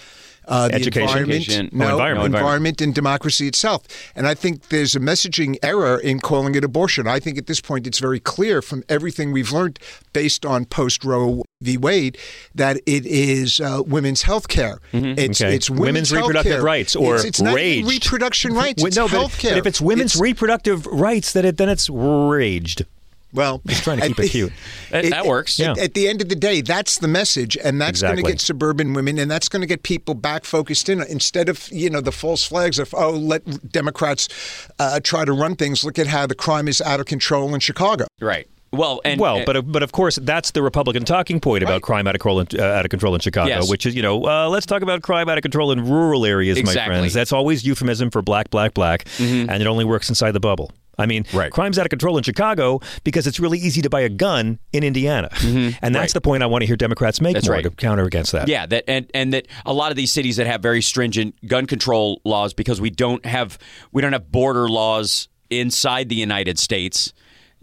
Uh, the Education. environment, no, Oh, environment. environment, and democracy itself. And I think there's a messaging error in calling it abortion. I think at this point it's very clear from everything we've learned based on post Roe v. Wade that it is uh, women's health care. It's, Mm-hmm. Okay. it's women's, reproductive rights or it's, it's raged. reproduction rights. It's no, but, health care. but if it's women's reproductive rights, then it then it's raged. Well, Just trying to keep it cute. [LAUGHS] That, that works. Yeah. At, at the end of the day, that's the message, and that's going to get suburban women, and that's going to get people back focused in instead of you know the false flags of oh let Democrats uh, try to run things. Look at how the crime is out of control in Chicago. Right. Well, and well, but but of course that's the Republican talking point about crime out of control in, uh, out of control in Chicago, Yes. which is you know uh, let's talk about crime out of control in rural areas, my friends. That's always euphemism for black, black, black, and it only works inside the bubble. I mean, Right. crime's out of control in Chicago because it's really easy to buy a gun in Indiana, mm-hmm. and that's Right. the point I want to hear Democrats make That's more right. to counter against that. Yeah, that and and that a lot of these cities that have very stringent gun control laws because we don't have we don't have border laws inside the United States.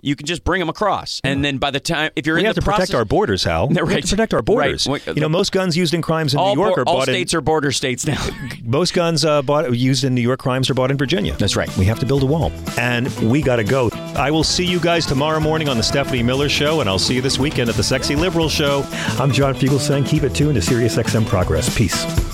You can just bring them across, and then by the time if you're in the We in have the to protect our borders, Hal. [LAUGHS] We have to protect our borders. Right. You know, most guns used in crimes in all, New York bor- are all bought in states are border states now. [LAUGHS] Most guns uh, bought, used in New York crimes are bought in Virginia. That's right. We have to build a wall. And we got to go. I will see you guys tomorrow morning on the Stephanie Miller Show, and I'll see you this weekend at the Sexy Liberal Show. I'm John Fugelsang keep it tuned to SiriusXM Progress. Peace.